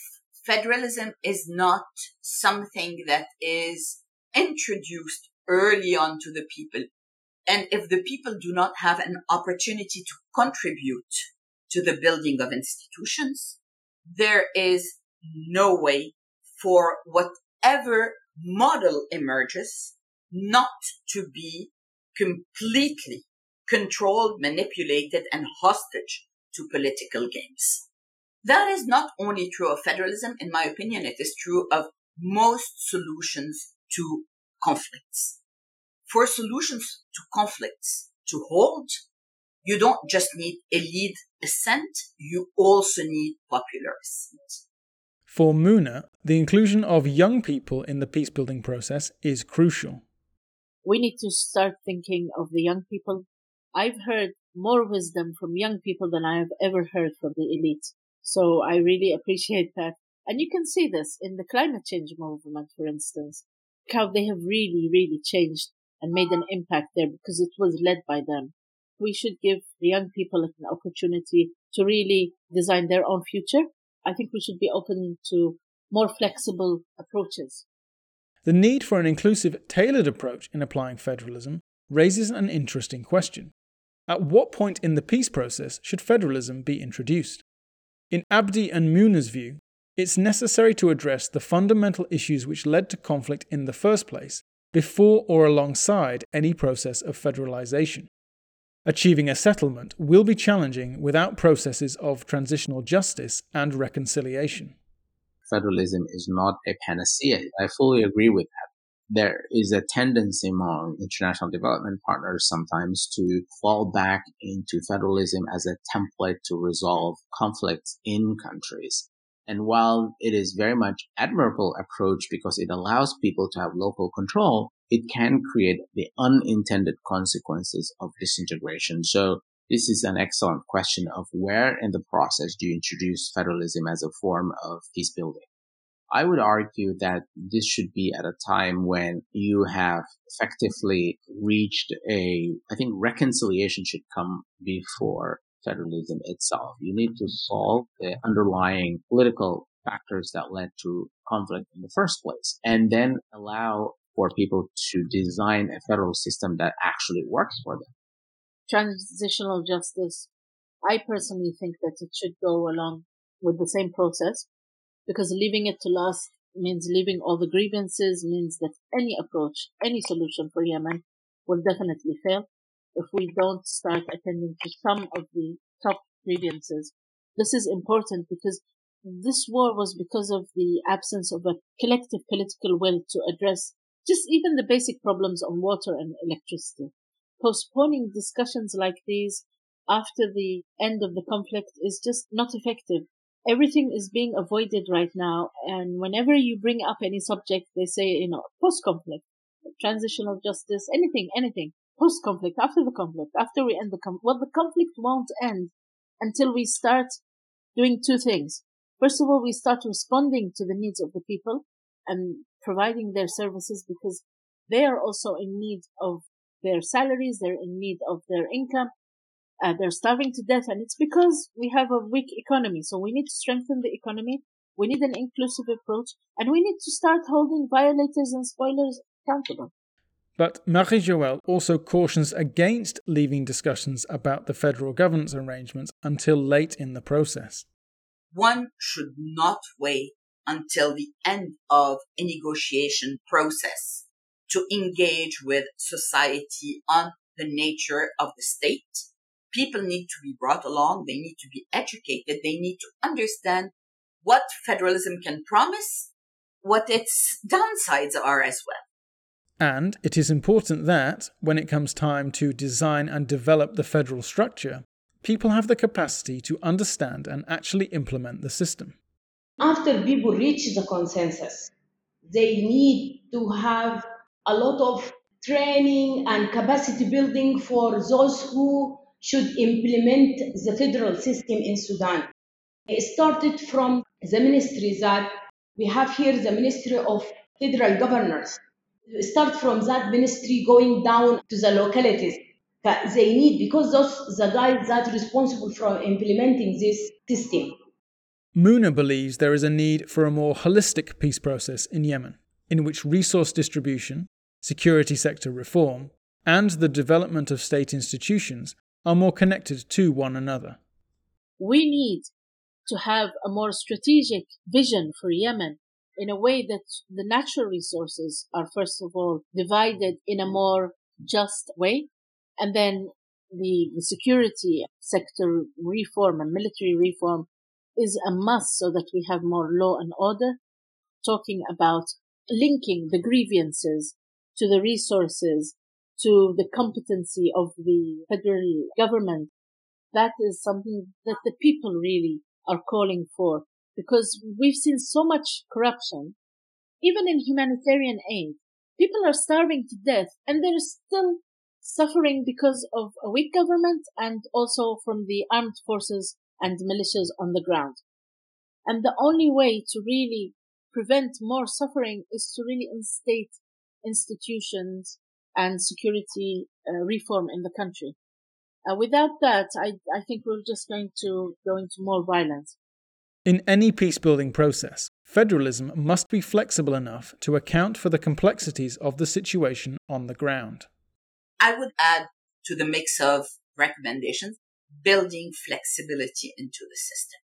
federalism is not something that is introduced early on to the people, and if the people do not have an opportunity to contribute to the building of institutions, there is no way for whatever model emerges not to be completely controlled, manipulated, and hostage to political games. That is not only true of federalism, in my opinion, it is true of most solutions to conflicts. For solutions to conflicts to hold, you don't just need elite assent, you also need popular assent. For Muna, the inclusion of young people in the peace building process is crucial. We need to start thinking of the young people. I've heard more wisdom from young people than I have ever heard from the elite. So I really appreciate that. And you can see this in the climate change movement, for instance, how they have really, really changed and made an impact there because it was led by them. We should give the young people an opportunity to really design their own future. I think we should be open to more flexible approaches. The need for an inclusive, tailored approach in applying federalism raises an interesting question. At what point in the peace process should federalism be introduced? In Abdi and Muna's view, it's necessary to address the fundamental issues which led to conflict in the first place before or alongside any process of federalization. Achieving a settlement will be challenging without processes of transitional justice and reconciliation. Federalism is not a panacea. I fully agree with that there is a tendency among international development partners sometimes to fall back into federalism as a template to resolve conflicts in countries. And while it is very much admirable approach because it allows people to have local control, it can create the unintended consequences of disintegration. So this is an excellent question of where in the process do you introduce federalism as a form of peace building? I would argue that this should be at a time when you have effectively reached a, I think reconciliation should come before federalism itself. You need to solve the underlying political factors that led to conflict in the first place and then allow for people to design a federal system that actually works for them. Transitional justice. I personally think that it should go along with the same process because leaving it to last means leaving all the grievances, means that any approach, any solution for Yemen will definitely fail if we don't start attending to some of the top grievances. This is important because this war was because of the absence of a collective political will to address just even the basic problems on water and electricity. Postponing discussions like these after the end of the conflict is just not effective everything is being avoided right now. And whenever you bring up any subject, they say, you know, post conflict, transitional justice, anything, anything, post conflict, after the conflict, after we end the conflict. Well, the conflict won't end until we start doing two things. First of all, we start responding to the needs of the people and providing their services because they are also in need of their salaries, they're in need of their income, uh, they're starving to death, and it's because we have a weak economy. So we need to strengthen the economy. We need an inclusive approach, and we need to start holding violators and spoilers accountable. But Marie Joelle also cautions against leaving discussions about the federal governance arrangements until late in the process. One should not wait until the end of a negotiation process to engage with society on the nature of the state people need to be brought along. They need to be educated. They need to understand what federalism can promise, what its downsides are as well. And it is important that, when it comes time to design and develop the federal structure, people have the capacity to understand and actually implement the system. After people reach the consensus, they need to have a lot of training and capacity building for those who should implement the federal system in Sudan. It started from the ministry that we have here, the Ministry of Federal Governors. Start from that ministry going down to the localities. That they need, because those the guys that are responsible for implementing this system. Muna believes there is a need for a more holistic peace process in Yemen, in which resource distribution, security sector reform, and the development of state institutions are more connected to one another. We need to have a more strategic vision for Yemen in a way that the natural resources are first of all divided in a more just way and then the, security sector reform and military reform is a must so that we have more law and order talking about linking the grievances to the resources to the competency of the federal government. That is something that the people really are calling for because we've seen so much corruption. Even in humanitarian aid, people are starving to death and they're still suffering because of a weak government and also from the armed forces and militias on the ground. And the only way to really prevent more suffering is to really instate institutions and security uh, reform in the country. Uh, without that, I, I think we're just going to go into more violence. In any peace building process, federalism must be flexible enough to account for the complexities of the situation on the ground. I would add to the mix of recommendations building flexibility into the system.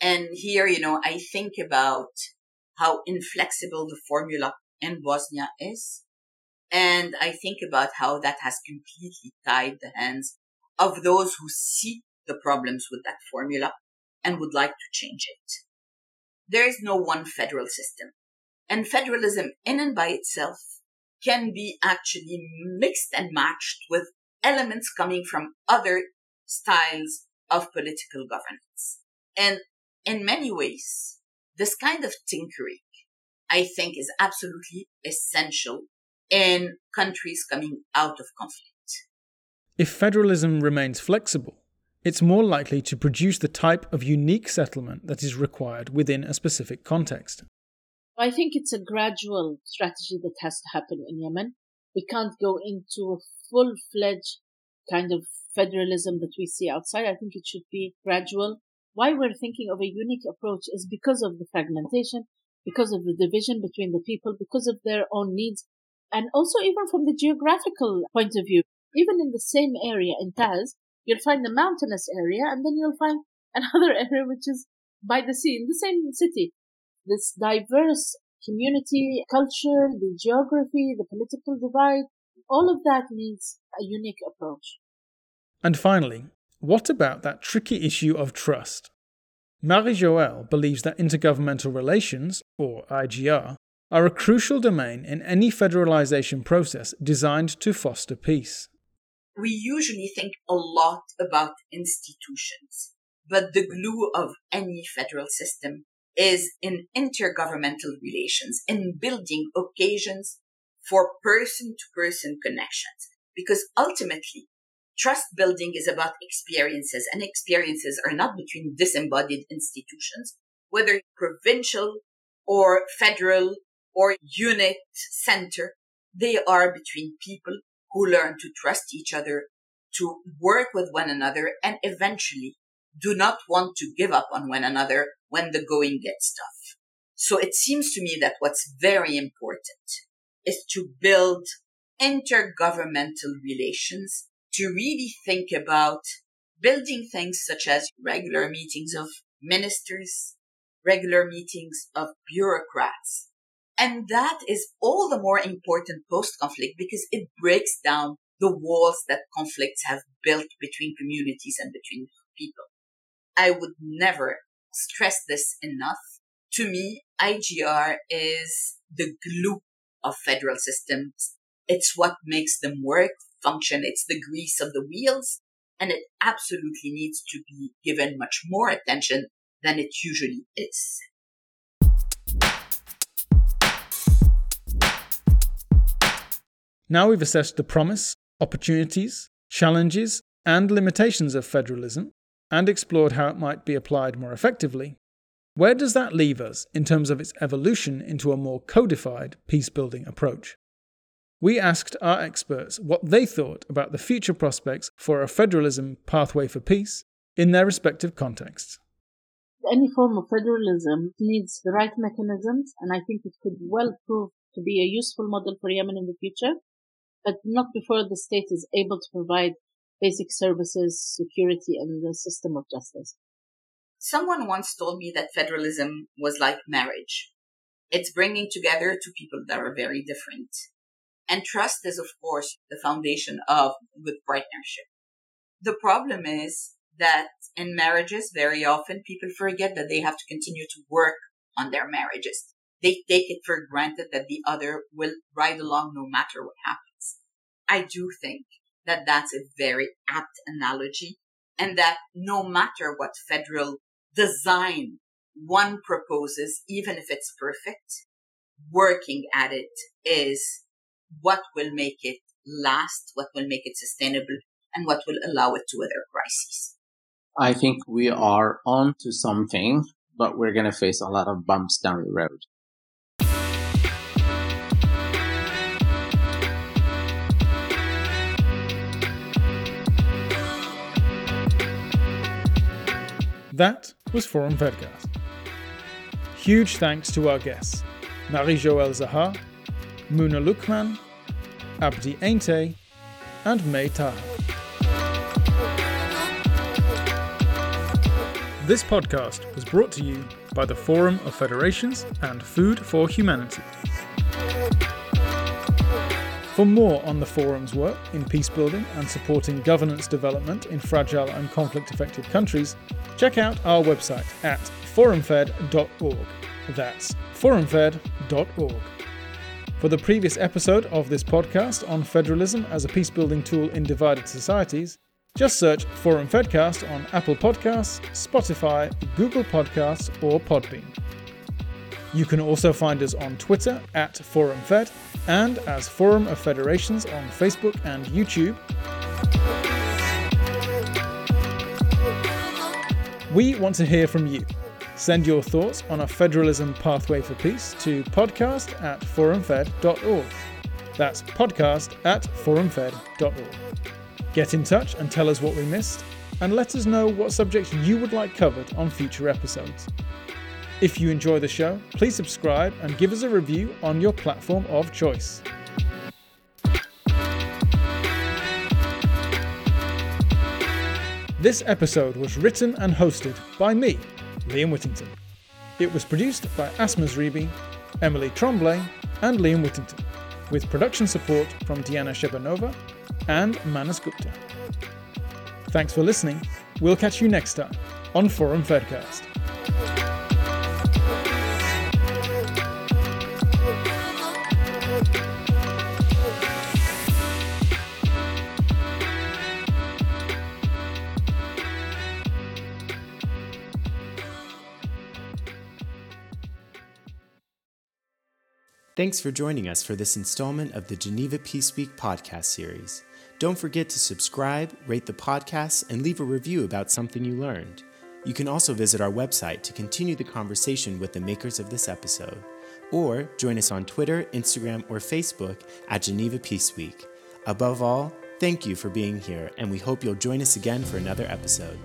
And here, you know, I think about how inflexible the formula in Bosnia is. And I think about how that has completely tied the hands of those who see the problems with that formula and would like to change it. There is no one federal system. And federalism in and by itself can be actually mixed and matched with elements coming from other styles of political governance. And in many ways, this kind of tinkering, I think, is absolutely essential in countries coming out of conflict. If federalism remains flexible, it's more likely to produce the type of unique settlement that is required within a specific context. I think it's a gradual strategy that has to happen in Yemen. We can't go into a full fledged kind of federalism that we see outside. I think it should be gradual. Why we're thinking of a unique approach is because of the fragmentation, because of the division between the people, because of their own needs, and also even from the geographical point of view. Even in the same area in Taiz, you'll find the mountainous area and then you'll find another area which is by the sea in the same city. This diverse community, culture, the geography, the political divide, all of that needs a unique approach. And finally, what about that tricky issue of trust? Marie Joelle believes that intergovernmental relations, or IGR, are a crucial domain in any federalization process designed to foster peace. We usually think a lot about institutions, but the glue of any federal system is in intergovernmental relations, in building occasions for person to person connections. Because ultimately, trust building is about experiences and experiences are not between disembodied institutions, whether provincial or federal or unit center. They are between people who learn to trust each other, to work with one another, and eventually do not want to give up on one another when the going gets tough. So it seems to me that what's very important is to build intergovernmental relations to really think about building things such as regular meetings of ministers, regular meetings of bureaucrats, and that is all the more important post conflict because it breaks down the walls that conflicts have built between communities and between people. I would never stress this enough. To me, IGR is the glue of federal systems. It's what makes them work, function. It's the grease of the wheels. And it absolutely needs to be given much more attention than it usually is. Now we've assessed the promise, opportunities, challenges, and limitations of federalism and explored how it might be applied more effectively. Where does that leave us in terms of its evolution into a more codified peace building approach? We asked our experts what they thought about the future prospects for a federalism pathway for peace in their respective contexts. Any form of federalism needs the right mechanisms, and I think it could well prove to be a useful model for Yemen in the future but not before the state is able to provide basic services, security, and the system of justice. Someone once told me that federalism was like marriage. It's bringing together two people that are very different. And trust is, of course, the foundation of good partnership. The problem is that in marriages, very often people forget that they have to continue to work on their marriages. They take it for granted that the other will ride along no matter what happens. I do think that that's a very apt analogy and that no matter what federal design one proposes, even if it's perfect, working at it is what will make it last, what will make it sustainable, and what will allow it to weather crises. I think we are on to something, but we're going to face a lot of bumps down the road. That was Forum Fedcast. Huge thanks to our guests Marie Joelle Zahar, Muna Luqman, Abdi Ainte, and May Taha. This podcast was brought to you by the Forum of Federations and Food for Humanity. For more on the Forum's work in peacebuilding and supporting governance development in fragile and conflict affected countries, check out our website at forumfed.org. That's forumfed.org. For the previous episode of this podcast on federalism as a peacebuilding tool in divided societies, just search Forum Fedcast on Apple Podcasts, Spotify, Google Podcasts, or Podbean. You can also find us on Twitter at Forum Fed and as Forum of Federations on Facebook and YouTube. We want to hear from you. Send your thoughts on a federalism pathway for peace to podcast at forumfed.org. That's podcast at forumfed.org. Get in touch and tell us what we missed, and let us know what subjects you would like covered on future episodes. If you enjoy the show, please subscribe and give us a review on your platform of choice. This episode was written and hosted by me, Liam Whittington. It was produced by Asma Zribi, Emily Tremblay, and Liam Whittington, with production support from Diana Shebanova and Manas Gupta. Thanks for listening. We'll catch you next time on Forum Fedcast. Thanks for joining us for this installment of the Geneva Peace Week podcast series. Don't forget to subscribe, rate the podcast, and leave a review about something you learned. You can also visit our website to continue the conversation with the makers of this episode, or join us on Twitter, Instagram, or Facebook at Geneva Peace Week. Above all, thank you for being here, and we hope you'll join us again for another episode.